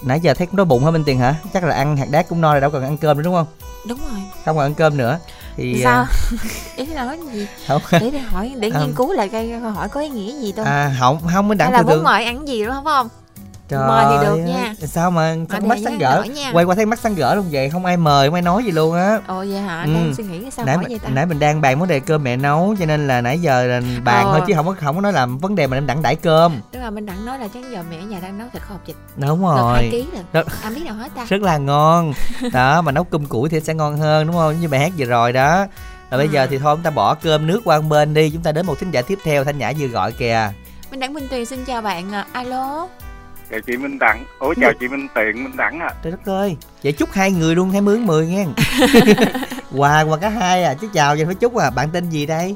nãy giờ thấy cũng đói bụng hả Minh Tiền hả? Chắc là ăn hạt đác cũng no rồi đâu cần ăn cơm nữa đúng không? Đúng rồi. Không còn ăn cơm nữa. Thì sao? À, ý là nói gì? Không. Để để hỏi để À. nghiên cứu lại coi câu hỏi có ý nghĩa gì đâu. À không không mới hay đặng là thường muốn mời ăn gì đúng không Trời Mời thì được nha. sao mà sao mắt sáng gỡ? quay qua thấy mắt sáng gỡ luôn vậy không ai mời không ai nói gì luôn á. Ồ vậy hả? Ừ. đang suy nghĩ sao nãy hỏi mình- vậy ta? nãy mình đang bàn vấn đề cơm mẹ nấu cho nên là nãy giờ là bàn Ờ. thôi chứ không có không có nói làm vấn đề mà em đặng đãi cơm. Tức là mình đặng nói là chắc giờ mẹ ở nhà đang nấu thịt kho hộp vịt. Đúng gần hai rồi. ký rồi. Đó. biết nào hết ta? rất là ngon. Đó mà nấu cơm củi thì sẽ ngon hơn đúng không? Như bài hát vừa rồi đó. Rồi bây À. giờ thì thôi chúng ta bỏ cơm nước qua bên đi. Chúng ta đến một thính giả tiếp theo thanh nhã vừa gọi kìa. Minh Đẳng Minh Tuyền xin chào bạn alo chào chị Minh Đẳng ủa chào chị Minh Tiện Minh Đẳng à trời đất ơi vậy chúc hai người luôn hai mướn mười nghe. Quà quà cả hai à chứ chào vậy phải chúc à. Bạn tên gì đây?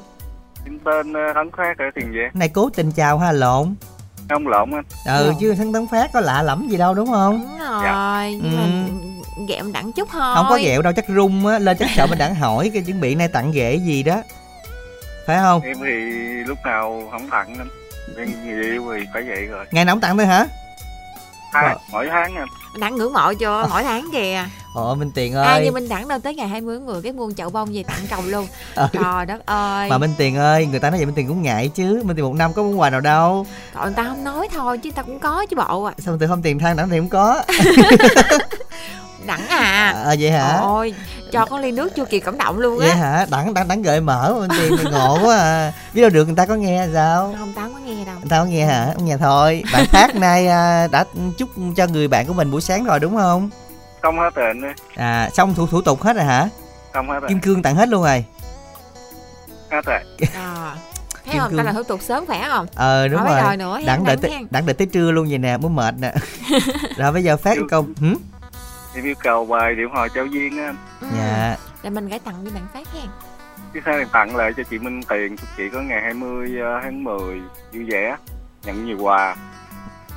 Em tên ờ, Thắng Phát ở Tiền Giang này cố tình chào ha lộn. Không lộn anh. Ừ chứ thắng tấn phát có lạ lẫm gì đâu đúng không? Đúng rồi Dạ. nhưng mà Ừ. ghẹo đẳng chút thôi. Không có ghẹo đâu chắc rung á. Lên chắc sợ mình đặng hỏi cái chuẩn bị nay tặng ghệ gì đó. Phải không? Em thì lúc nào không tặng anh. Em người yêu thì phải vậy rồi. Ngày nào cũng tặng thôi hả hai mỗi tháng anh đẳng ngưỡng mộ cho mỗi tháng kìa. Ồ minh tiền ai ơi. như Minh Đẳng đâu tới ngày 20 người cái muôn chậu bông về tặng chồng luôn. Ừ. trời đất ơi. Mà minh tiền ơi người ta nói vậy minh tiền cũng ngại chứ. Minh tiền một năm có món quà nào đâu. Trời, người ta không nói thôi chứ ta cũng có chứ bộ à sao minh tiền không tiền than đặng thì không có đẳng à. À, vậy hả? Ôi cho con ly nước chưa kịp cảm động luôn vậy á hả? Đặng đặng đặng gợi mở mà minh tiền ngộ quá à. Biết đâu được người ta có nghe sao? Không tao có nghe đâu. Người ta có nghe hả? Không nghe thôi. Bạn phát nay à, đã chúc cho người bạn của mình buổi sáng rồi đúng không? Không hết rồi anh à xong thủ thủ tục hết rồi hả? Không hết rồi. Kim cương tặng hết luôn rồi. Hết rồi. À, thấy Kim không? Cương. ta là thủ tục sớm khỏe không? Ờ đúng Hỏi rồi. nữa, đặng đợi tới đặng đợi tới trưa luôn vậy nè mới mệt nè. Rồi bây giờ phát câu hử? Em yêu cầu bài điệu hò trao duyên á. Ừ. dạ. Để mình gửi tặng đi bạn phát hen chứ sao em tặng lại cho chị Minh Tiền chúc chị có ngày 20 tháng 10 vui vẻ nhận nhiều quà.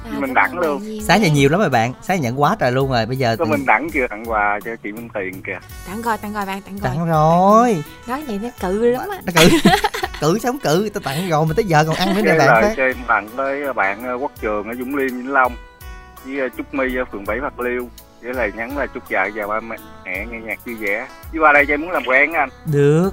À, Mình đẳng luôn. sáng giờ nhiều lắm rồi bạn. Sáng nhận quá trời luôn rồi. Bây giờ có Minh Đẳng chưa? Tặng quà cho chị Minh Tiền kìa. Tặng rồi tặng rồi bạn tặng rồi tặng rồi. nói vậy nó cự lắm á. Nó cự. Cự không cự? Tao tặng rồi mà tới giờ còn ăn nữa nè bạn lời phát. cho em tặng tới bạn ờ, Quốc Trường ở Dũng Liêm Vĩnh Long với ờ, Trúc My ở phường 7 Bạc Liêu với lời nhắn là chúc vợ và ba mẹ mẹ nghe nhạc vui vẻ. Chứ qua đây cho em muốn làm quen anh. Được.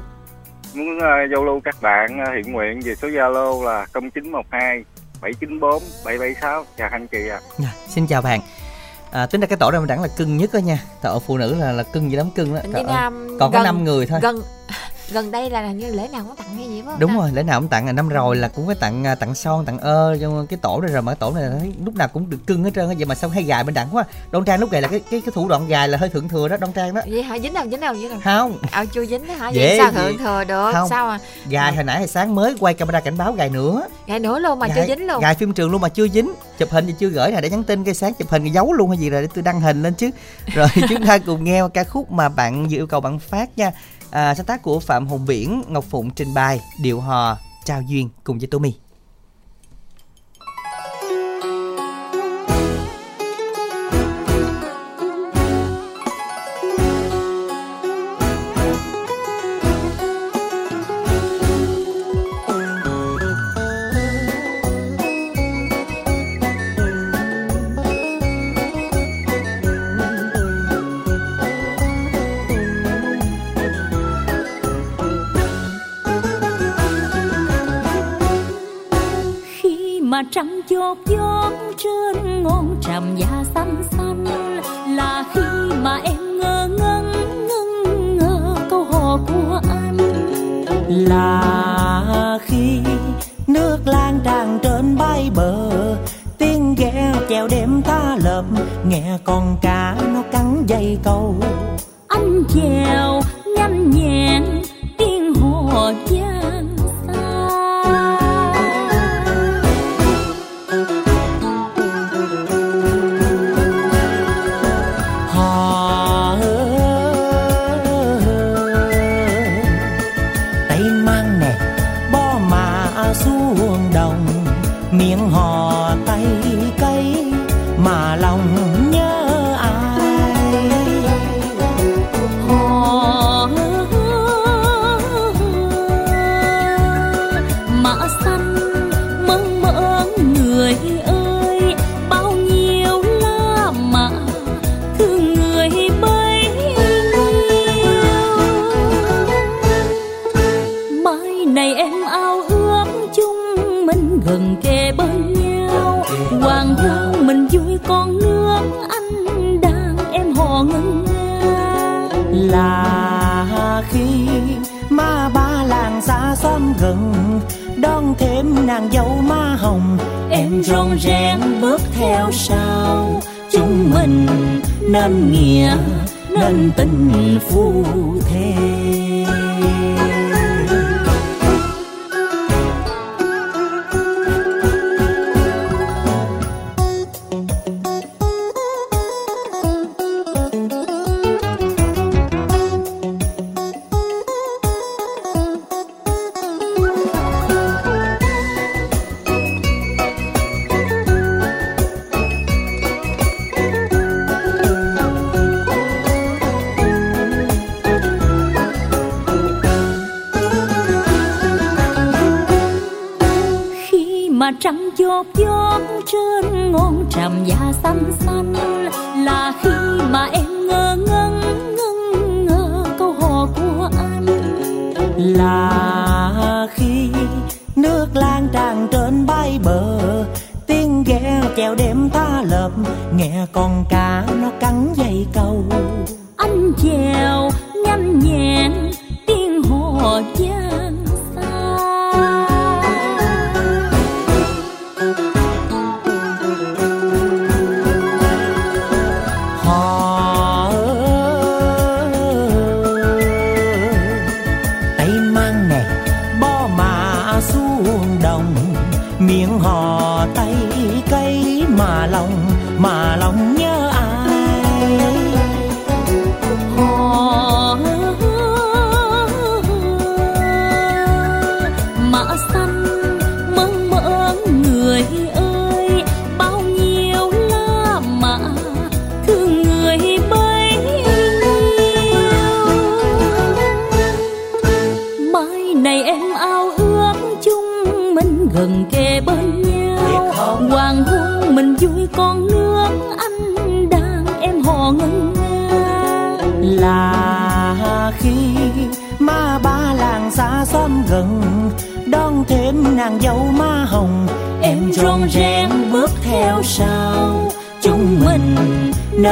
Muốn uh, giao lưu các bạn ờ, hiện nguyện về số Zalo là 0912 794 776 chào anh chị ạ. Dạ, xin chào bạn. À, tính ra cái tổ này mình đẳng là cưng nhất đó nha. Tổ phụ nữ là là cưng gì lắm cưng đó là còn có 5 người thôi. gần gần đây là hình như lễ nào cũng tặng hay gì phải không đúng ta? rồi lễ nào cũng tặng là năm rồi là cũng có tặng à, tặng son tặng ơ trong cái tổ này rồi mà cái tổ này thấy lúc nào cũng được cưng hết trơn vậy mà sao hay gài bên đẳng quá. Đoan trang lúc gài là cái cái cái thủ đoạn gài là hơi thượng thừa đó đoan trang đó. Vậy hả? Dính đâu dính đâu dính đâu. Không. Ờ chưa dính đó hả? Dễ vậy sao gì? thượng thừa được? Không. sao à gài hồi nãy hồi sáng mới quay camera cảnh báo gài nữa. Ngày nữa luôn mà gài, chưa dính luôn. gài phim trường luôn mà chưa dính. Chụp hình thì chưa gửi nè để nhắn tin cái sáng chụp hình cái giấu luôn hay gì rồi để tôi đăng hình lên chứ. Rồi chúng ta cùng nghe ca khúc mà bạn vừa yêu cầu bạn phát nha à, sáng tác của phạm Hùng biển ngọc phụng trình bày điệu hò trao duyên cùng với Tommy trăng chốt gió trên ngọn tràm da xanh xanh là khi mà em ngơ ngẩn ngưng ngơ câu hò của anh. Là khi nước lan tràn trên bãi bờ tiếng ghe chèo đêm ta lợp nghe con cá nó cắn dây câu. Anh chèo nhanh nhẹn tiếng hò gian nàng dâu má hồng, em rong rén bước theo sau. Chúng mình nên nghĩa nên tình phu thê. Trăng chót chót trên ngọn tràm da xanh xanh là khi mà em ngơ ngẩn ngẩn ngơ câu hò của anh. Là khi nước lan tràn trên bãi bờ, tiếng ghe chèo đêm ta lợp, nghe con cá nó cắn dây câu. Anh chèo nhanh nhẹn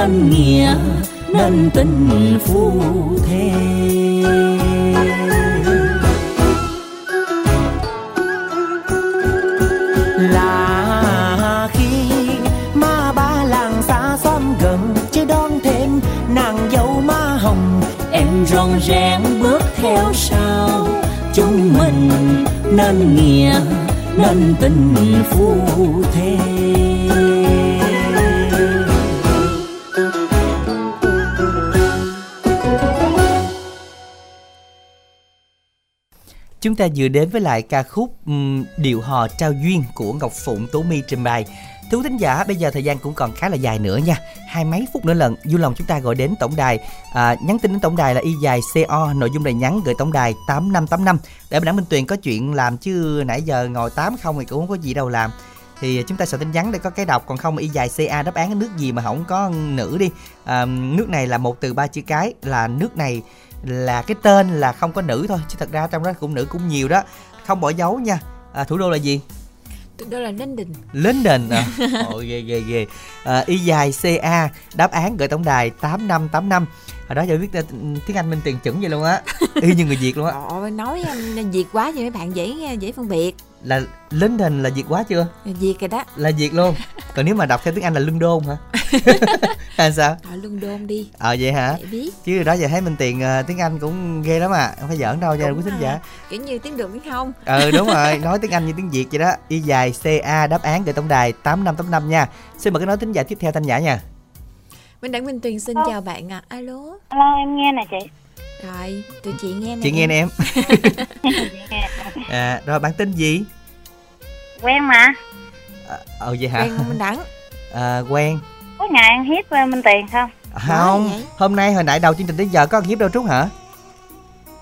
nên nghĩa nên tình phu thề là khi ma ba làng xa xóm gần chưa đón thêm nàng dâu má hồng. Em ron rén bước theo sau, chúng mình nên nghĩa nên tình phu thề Chúng ta vừa đến với lại ca khúc um, Điệu hò trao duyên của Ngọc Phụng Tố Mi trình bày. Thú thính giả, bây giờ thời gian cũng còn khá là dài nữa nha. Hai mấy phút nữa lần, vui lòng chúng ta gọi đến tổng đài. À, nhắn tin đến tổng đài là y dài CO, nội dung này nhắn gửi tổng đài 8585. Để Đảng Minh Tuyền có chuyện làm chứ nãy giờ ngồi tám không thì cũng không có gì đâu làm. Thì chúng ta sẽ tin nhắn để có cái đọc còn không y dài CA đáp án nước gì mà không có nữ đi. À, nước này là một từ ba chữ cái là nước này là cái tên là không có nữ thôi chứ thật ra trong đó cũng nữ cũng nhiều đó. Không bỏ dấu nha. À, thủ đô là gì? Tụi đó là Đình. London à? Ôi ghê ghê ghê. À, y dài ca đáp án gửi tổng đài tám năm tám năm. Hồi đó giờ biết uh, tiếng anh minh tiền chuẩn vậy luôn á. Y như người việt luôn á. Ồ, nói Việt quá cho mấy bạn dễ dễ phân biệt là London là việt quá chưa? Việt rồi đó. Là việt luôn. Còn nếu mà đọc theo tiếng anh là london hả? Hay sao? Ở London đi. Ờ vậy hả? Để biết. Chứ đó giờ thấy minh tiền uh, tiếng anh cũng ghê lắm à. Không phải giỡn đâu cho Đúng quý thính giả. Kiểu như tiếng được tiếng không. Ừ đúng rồi. Nói tiếng anh như tiếng việt vậy đó. Y dài ca đáp án gửi tổng đài tám năm tám năm nha. Xin mời cái nói thính giả tiếp theo thanh nhã nha. Minh Đẳng Minh Tuyền xin chào bạn ạ. À. Alo. Alo em nghe nè chị Rồi, tụi chị nghe nè chị nghe nè em. À, rồi bạn tên gì? Quen mà. À, ờ vậy hả? Quen không Minh Đẳng. À, quen Có ngày ăn hiếp ờ, Minh Tiền không? Không. Vậy? hôm nay hồi nãy đầu chương trình tới giờ có ăn hiếp đâu trúc hả?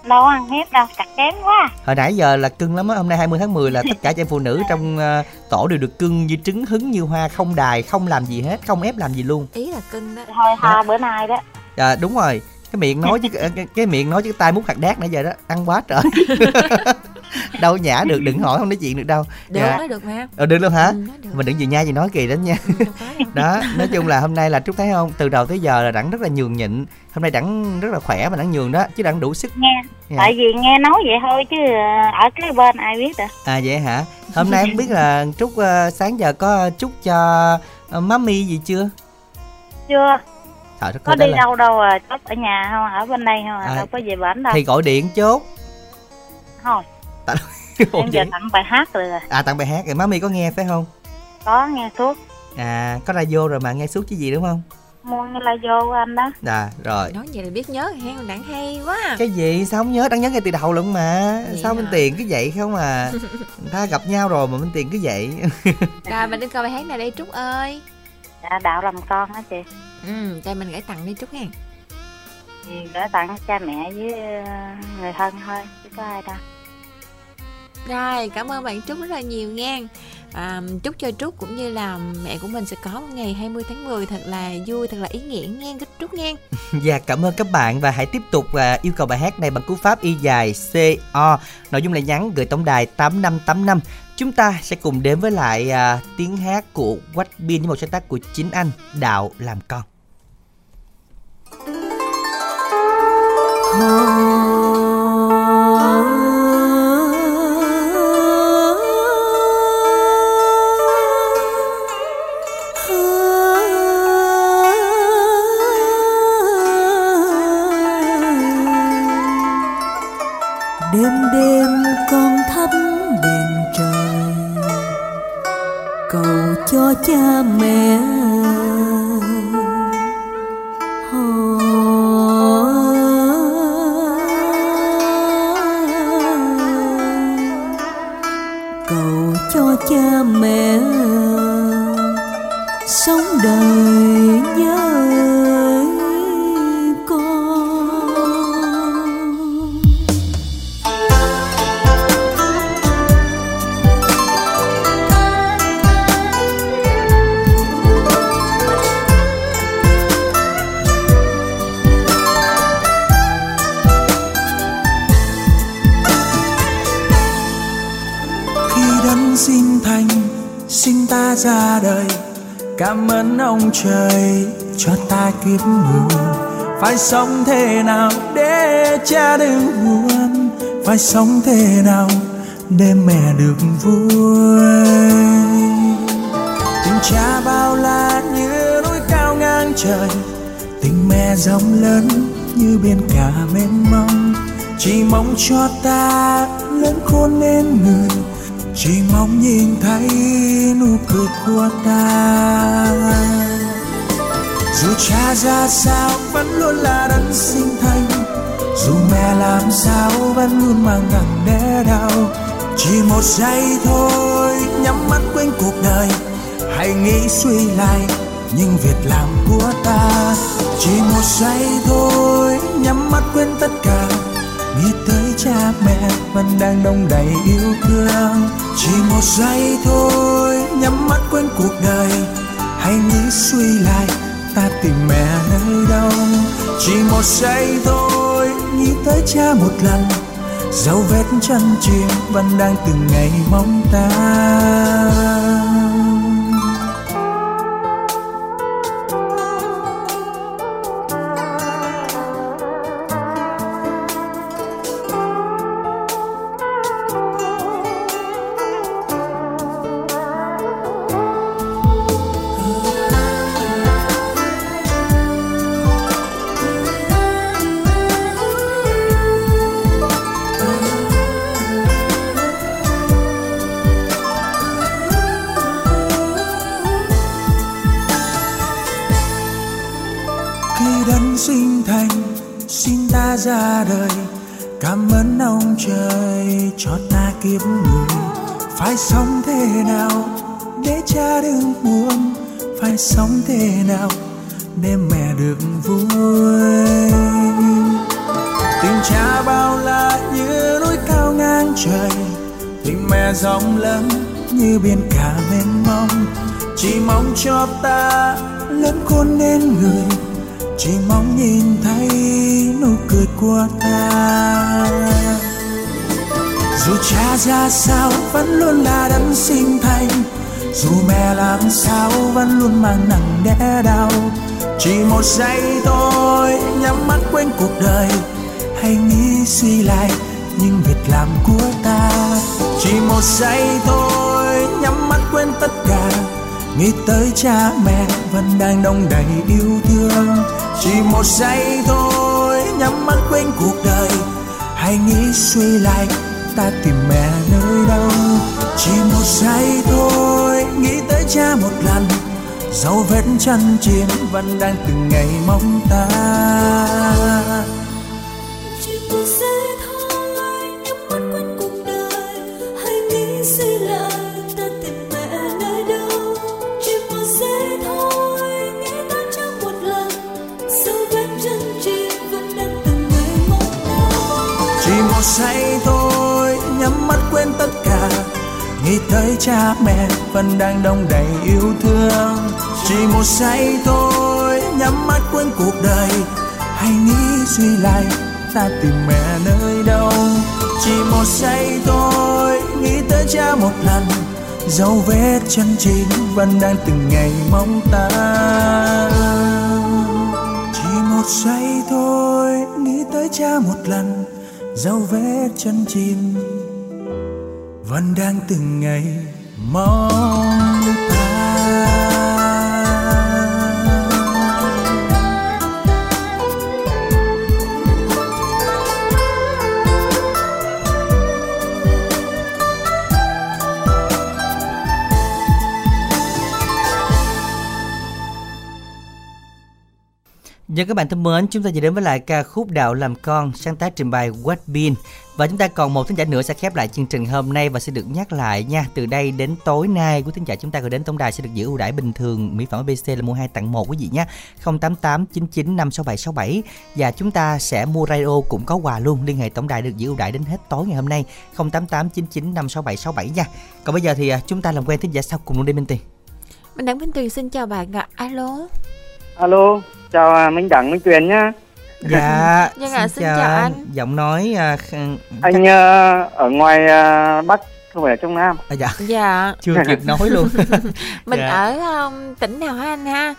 Đâu có ăn hiếp đâu chặt kém quá. Hồi nãy giờ là cưng lắm á hôm nay 20 tháng 10 là tất cả chị em phụ nữ trong ờ, tổ đều được cưng như trứng hứng như hoa không đài không làm gì hết không ép làm gì luôn. Ý là cưng đó. Thôi ha bữa nay đó. À, đúng rồi cái miệng nói chứ cái, cái miệng nói chứ cái tay mút hạt đát nãy giờ đó ăn quá trời. Đâu nhả được đừng hỏi không nói chuyện được đâu. Được Dạ. nói được mà. Ờ, được luôn hả? Ừ, nói được. mình đừng gì nha gì nói kỳ lắm nha. Ừ, đó nói chung là hôm nay là trúc thấy không? Từ đầu tới giờ là đẳng rất là nhường nhịn. Hôm nay đẳng rất là khỏe mà đẳng nhường đó chứ đẳng đủ sức. Nghe Dạ. tại vì nghe nói vậy thôi chứ ờ, ở cái bên ai biết được à vậy hả? Hôm nay không biết là trúc ờ, sáng giờ có chúc cho uh, mami gì chưa? Chưa Trời đất có đi là- đâu đâu à có ở nhà không ở bên đây không à, À, đâu có về bển đâu. thì gọi điện chốt. Thôi. Ủa em giờ tặng bài hát rồi, à tặng bài hát. Rồi mami có nghe phải không? Có nghe suốt. À có radio rồi mà nghe suốt chứ gì đúng không? Mua nghe la vô của anh đó. À rồi. Nói vậy là biết nhớ hen đẳng hay quá cái gì? Sao không nhớ? Đang nhớ ngay từ đầu lận mà. Vậy sao hả? bên tiền cứ vậy không à? Người ta gặp nhau rồi mà bên tiền cứ vậy. Rồi mình đi coi bài hát này đây trúc ơi. Dạ đạo làm con á chị ừ cho mình gửi tặng đi trúc nha. Thì gửi tặng cha mẹ với ờ, người thân thôi chứ có ai đâu. Rồi, cảm ơn bạn Trúc rất là nhiều nha. À, chúc cho Trúc cũng như là mẹ của mình sẽ có một ngày 20 tháng 10 thật là vui, thật là ý nghĩa nha Trúc Trúc nha. Dạ cảm ơn các bạn và hãy tiếp tục à, yêu cầu bài hát này bằng cú pháp y dài CO Nội dung là nhắn gửi tổng đài 8585 Chúng ta sẽ cùng đến với lại à, tiếng hát của Quách Biên với một sáng tác của chính anh Đạo làm con đêm phải sống thế nào để cha đừng buồn? Phải sống thế nào để mẹ được vui? Tình cha bao la như núi cao ngang trời, tình mẹ rộng lớn như biển cả mênh mông. Chỉ mong cho ta lớn khôn nên người, chỉ mong nhìn thấy nụ cười của ta dù cha ra sao vẫn luôn là đấng sinh thành. Dù mẹ làm sao vẫn luôn mang nặng đẻ đau. Chỉ một giây thôi, nhắm mắt quên cuộc đời. Hãy nghĩ suy lại những việc làm của ta. Chỉ một giây thôi, nhắm mắt quên tất cả. Nghĩ tới cha mẹ vẫn đang đông đầy yêu thương. Chỉ một giây thôi, nhắm mắt quên cuộc đời. Hãy nghĩ suy lại ta tìm mẹ nơi đâu? Chỉ một giây thôi, nghĩ tới cha một lần. Dấu vết chân chim vẫn đang từng ngày mong ta. Phải sống thế nào để cha đừng buồn phải sống thế nào để mẹ được vui? Tình cha bao la như núi cao ngang trời, tình mẹ rộng lớn như biển cả mênh mông. Chỉ mong cho ta lớn khôn nên người, chỉ mong nhìn thấy nụ cười của ta dù cha ra sao vẫn luôn là đấng sinh thành. Dù mẹ làm sao vẫn luôn mang nặng đẻ đau. Chỉ một giây thôi, nhắm mắt quên cuộc đời. Hay nghĩ suy lại những việc làm của ta. Chỉ một giây thôi, nhắm mắt quên tất cả. Nghĩ tới cha mẹ vẫn đang đông đầy yêu thương. Chỉ một giây thôi, nhắm mắt quên cuộc đời. Hãy nghĩ suy lại ta tìm mẹ nơi đâu? Chỉ một giây thôi nghĩ tới cha một lần. Dấu vết chân chiến vẫn đang từng ngày mong ta. Chỉ một giây thôi nhắm mắt quên cuộc đời. Hãy nghĩ suy lại ta tìm mẹ nơi đâu? Chỉ một giây thôi nghĩ tới cha một lần. Dấu vết chân chim vẫn đang từng ngày mong ta. Chỉ một giây thôi thấy cha mẹ vẫn đang đông đầy yêu thương. Chỉ một giây thôi, nhắm mắt quên cuộc đời. Hãy nghĩ suy lại, ta tìm mẹ nơi đâu. Chỉ một giây thôi, nghĩ tới cha một lần. Dấu vết chân chính vẫn đang từng ngày mong ta. Chỉ một giây thôi, nghĩ tới cha một lần. Dấu vết chân chim vẫn đang từng ngày mong Dân các bạn thân mến, chúng ta vừa đến với lại ca khúc Đạo làm con sáng tác trình bày What Bean và chúng ta còn một thính giả nữa sẽ khép lại chương trình hôm nay và sẽ được nhắc lại nha. Từ đây đến tối nay, quý thính giả chúng ta gửi đến tổng đài sẽ được giữ ưu đãi bình thường mỹ phẩm ABC là mua hai tặng một quý vị nhé. 088 99 567 67 và chúng ta sẽ mua radio cũng có quà luôn. Liên hệ tổng đài được giữ ưu đãi đến hết tối ngày hôm nay 088 99 567 67 nha. Còn bây giờ thì à, chúng ta làm quen thính giả sau cùng luôn đi Minh Tiền. Mình Đặng Minh Tuyền xin chào bạn ạ. Alo. Alo, chào Minh Đẳng, Minh Tuyền nhá. Dạ, Dân ạ, xin chào anh. Giọng nói à, Anh ờ, ở ngoài ờ, Bắc, không phải ở trong Nam. À, dạ, Dạ. chưa kịp nói luôn. Mình Dạ. ở um, tỉnh nào hả anh ha?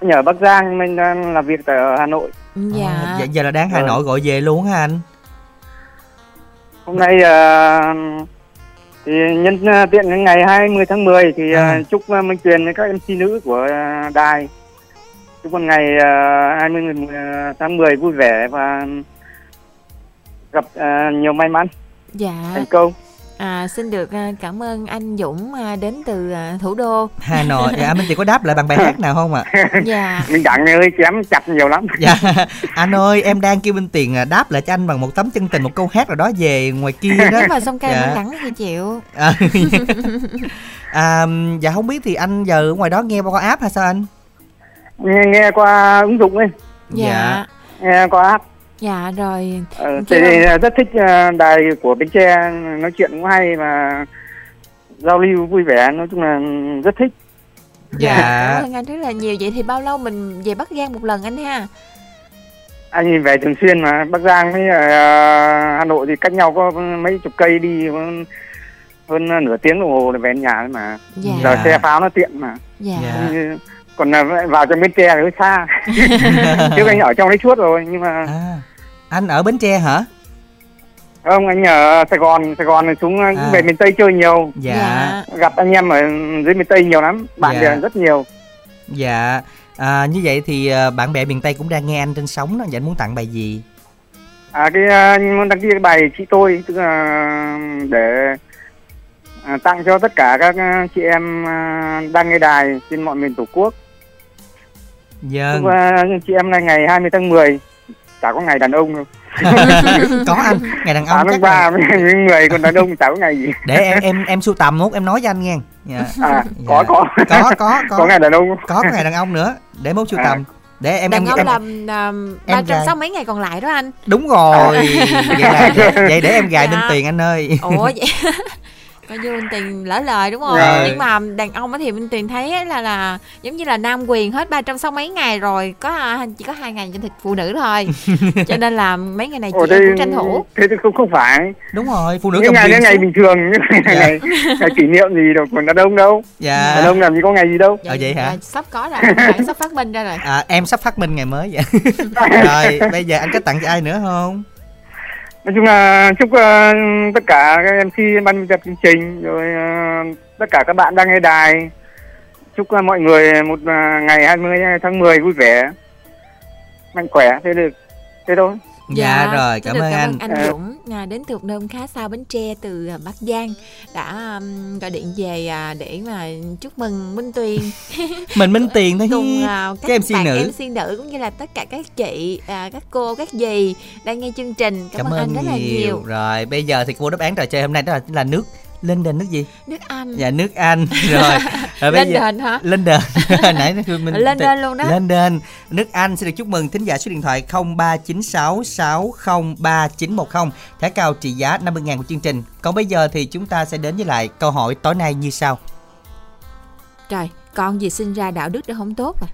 Anh ở Bắc Giang, mình đang làm việc tại ở Hà Nội. Dạ. À, dạ, giờ là đáng Hà. Nội gọi về luôn hả anh? Hôm nay ờ, thì nhân tiện cái ngày 20 tháng 10 thì À. chúc Minh Tuyền với các MC nữ của đài chúc một ngày ờ, 20 tháng 10 vui vẻ và gặp ờ, nhiều may mắn, Dạ. thành công. À, xin được à, cảm ơn anh Dũng à, đến từ à, thủ đô. Hà Nội. Dạ, Minh Tiền có đáp lại bằng bài hát nào không ạ? Dạ. Minh Đẳng ơi, chém chặt nhiều lắm. Dạ, anh ơi, em đang kêu Minh Tiền à, đáp lại cho anh bằng một tấm chân tình, một câu hát nào đó về ngoài kia đó. Nếu mà xong cây Dạ. mình đắng thì chịu. À, à, dạ không biết thì anh giờ ở ngoài đó nghe qua app hay sao anh? Nghe, nghe qua ứng dụng ấy, Dạ. nghe qua app. Dạ rồi. Ờ, thì rất thích ờ, đài của Bến Tre nói chuyện cũng hay và giao lưu vui vẻ nói chung là rất thích Dạ. Cảm ơn anh rất là nhiều. Vậy thì bao lâu mình về Bắc Giang một lần anh ha? anh nhìn về thường xuyên mà Bắc Giang với ờ, Hà Nội thì cách nhau có mấy chục cây đi hơn nửa tiếng đồng hồ để về nhà mà Dạ. giờ xe pháo nó tiện mà Dạ. Dạ. Còn là vào trong Bến Tre thì hơi xa trước anh ở trong đấy suốt rồi nhưng mà À, anh ở Bến Tre hả? không anh ở Sài Gòn Sài Gòn xuống À. về miền Tây chơi nhiều Dạ. gặp anh em ở dưới miền Tây nhiều lắm bạn Dạ. bè rất nhiều Dạ. À, như vậy thì à, bạn bè miền Tây cũng đang nghe anh trên sóng đó, vậy anh muốn tặng bài gì? À cái uh, muốn đăng ký cái bài chị tôi tức là để à, tặng cho tất cả các à, chị em à, đang nghe đài trên mọi miền tổ quốc. Dạ. Chúc à, chị em này ngày 20 tháng 10 chả có ngày đàn ông đâu. có anh, ngày đàn ông chắc tháng là... 3 người còn đàn ông chả có ngày gì. để em em em sưu tầm mốt em nói cho anh nghe. Dạ. À Dạ. có có có có có có ngày đàn ông. có có ngày đàn ông nữa để mốt sưu À. tầm để em Đàn em, ông em, làm um, 360 gài. mấy ngày còn lại đó anh. đúng rồi vậy, là, vậy để em gài Dạ. Minh Tiền anh ơi Ủa vậy coi như Minh Tuyền lỡ lời đúng không Rồi. nhưng mà đàn ông á thì Minh Tuyền thấy là là giống như là nam quyền hết 360 mấy ngày rồi có à, chỉ có hai ngày trên thịt phụ nữ thôi cho nên là mấy ngày này chị em cũng tranh thủ thế thì không không phải đúng rồi phụ nữ những ngày những ngày bình thường những ngày, ngày, ngày kỷ niệm gì đâu còn đàn ông đâu Dạ. đàn ông làm gì có ngày gì đâu Ờ, vậy hả? Dạ, sắp có rồi sắp phát minh ra rồi À, em sắp phát minh ngày mới vậy. rồi, bây giờ anh có tặng cho ai nữa không? Nói chung là chúc uh, tất cả các MC ban biên tập chương trình rồi uh, tất cả các bạn đang nghe đài chúc uh, mọi người một uh, ngày 20 tháng 10 vui vẻ mạnh khỏe thế được thế thôi. Dạ, rồi, xin cảm được ơn anh. anh. Dũng à, đến từ nơi khá xa Bến Tre từ à, Bắc Giang đã um, gọi điện về à, để mà chúc mừng Minh Tuyền Mình Minh Tiền thôi. cùng à, các Cái MC bạn nữ. MC nữ cũng như là tất cả các chị à, các cô các dì đang nghe chương trình cảm, Cảm ơn anh rất là nhiều. nhiều Rồi, bây giờ thì cô đáp án trò chơi hôm nay đó là, là nước lên đền nước gì? nước Anh Dạ nước Anh. Rồi. rồi bây Lên giờ- đền hả? Lên đền. Nãy mình Lên đền luôn đó. Lên đền. Nước Anh xin được chúc mừng thính giả số điện thoại 0396603910 thẻ cao trị giá 50.000 của chương trình. Còn bây giờ thì chúng ta sẽ đến với lại câu hỏi tối nay như sau. trời con gì sinh ra đạo đức đã không tốt à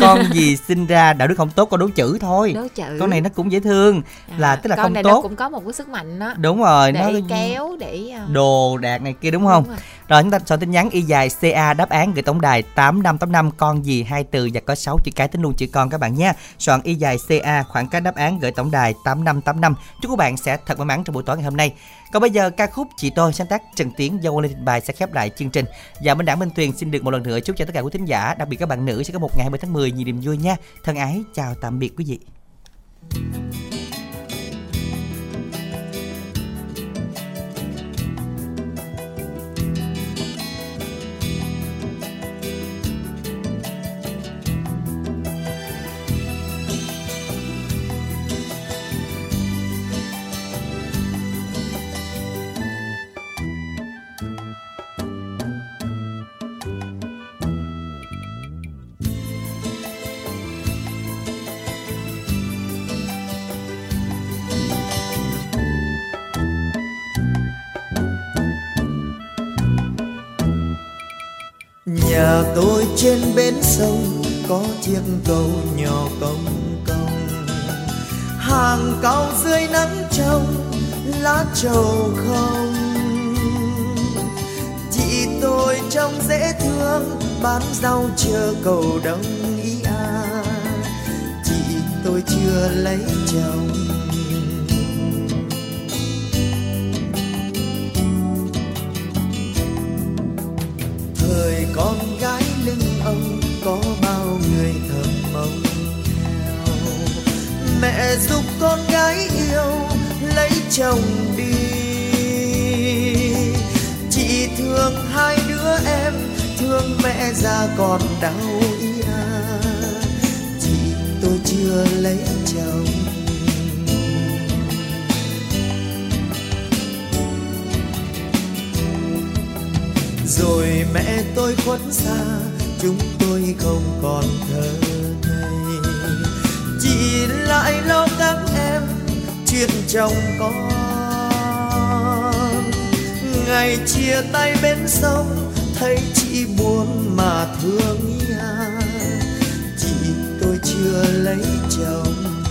con, gì sinh ra đạo đức không tốt con đố chữ thôi. Đố chữ. con này nó cũng dễ thương. Là tức là con không này nó tốt. cũng có một cái sức mạnh đó. Đúng rồi để nó kéo để à, đồ đạc này kia đúng không? rồi rồi, chúng ta soạn tin nhắn y dài ca đáp án gửi tổng đài tám năm tám năm, con gì, hai từ và có 6 chữ cái, tính luôn chữ con các bạn nhé. Soạn y dài ca khoảng cách đáp án gửi tổng đài tám năm tám năm. Chúc các bạn sẽ thật may mắn trong buổi tối ngày hôm nay. Còn bây giờ, ca khúc chị tôi, sáng tác Trần Tiến do Quang lên bài sẽ khép lại chương trình. Và Minh Đảng Minh Tuyền xin được một lần nữa chúc cho tất cả quý thính giả, đặc biệt các bạn nữ sẽ có một ngày 20 tháng 10 nhiều niềm vui nha. Thân ái, chào tạm biệt quý vị. Nhà tôi trên bến sông có chiếc cầu nhỏ cong cong. Hàng cao dưới nắng trong lá trầu không. Chị tôi trông dễ thương, bán rau chờ cầu đông ý à. Chị tôi chưa lấy chồng. Thời con gái lưng ông có bao người thầm mong. Theo mẹ giúp con gái yêu, lấy chồng đi. Chị thương hai đứa em, thương mẹ già còn đau ý à. Chị tôi chưa lấy chồng. Mẹ tôi khuất xa, chúng tôi không còn thơ ngây. Chỉ lại lo các em chuyện chồng con. Ngày chia tay bên sông, thấy chị buồn mà thương ý chị tôi chưa lấy chồng.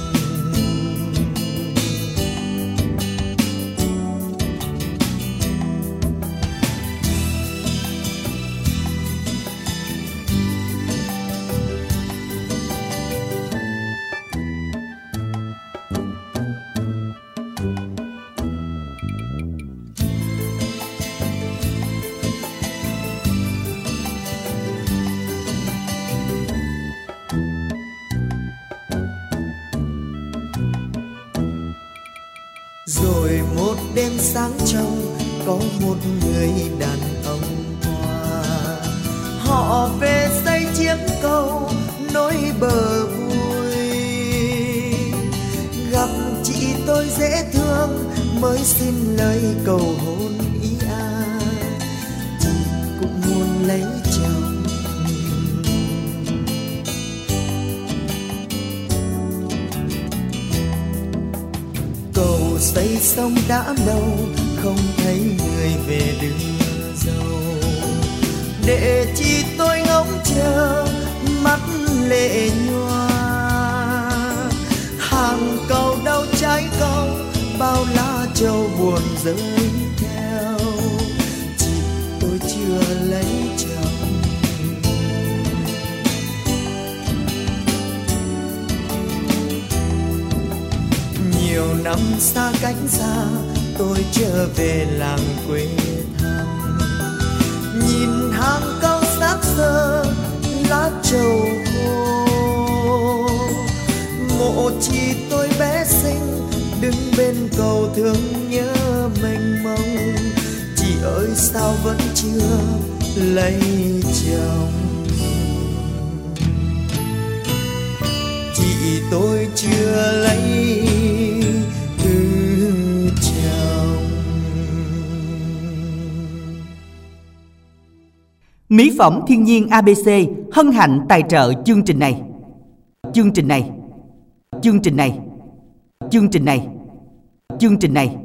Mỹ phẩm thiên nhiên ABC hân hạnh tài trợ chương trình này. Chương trình này. Chương trình này. Chương trình này. Chương trình này.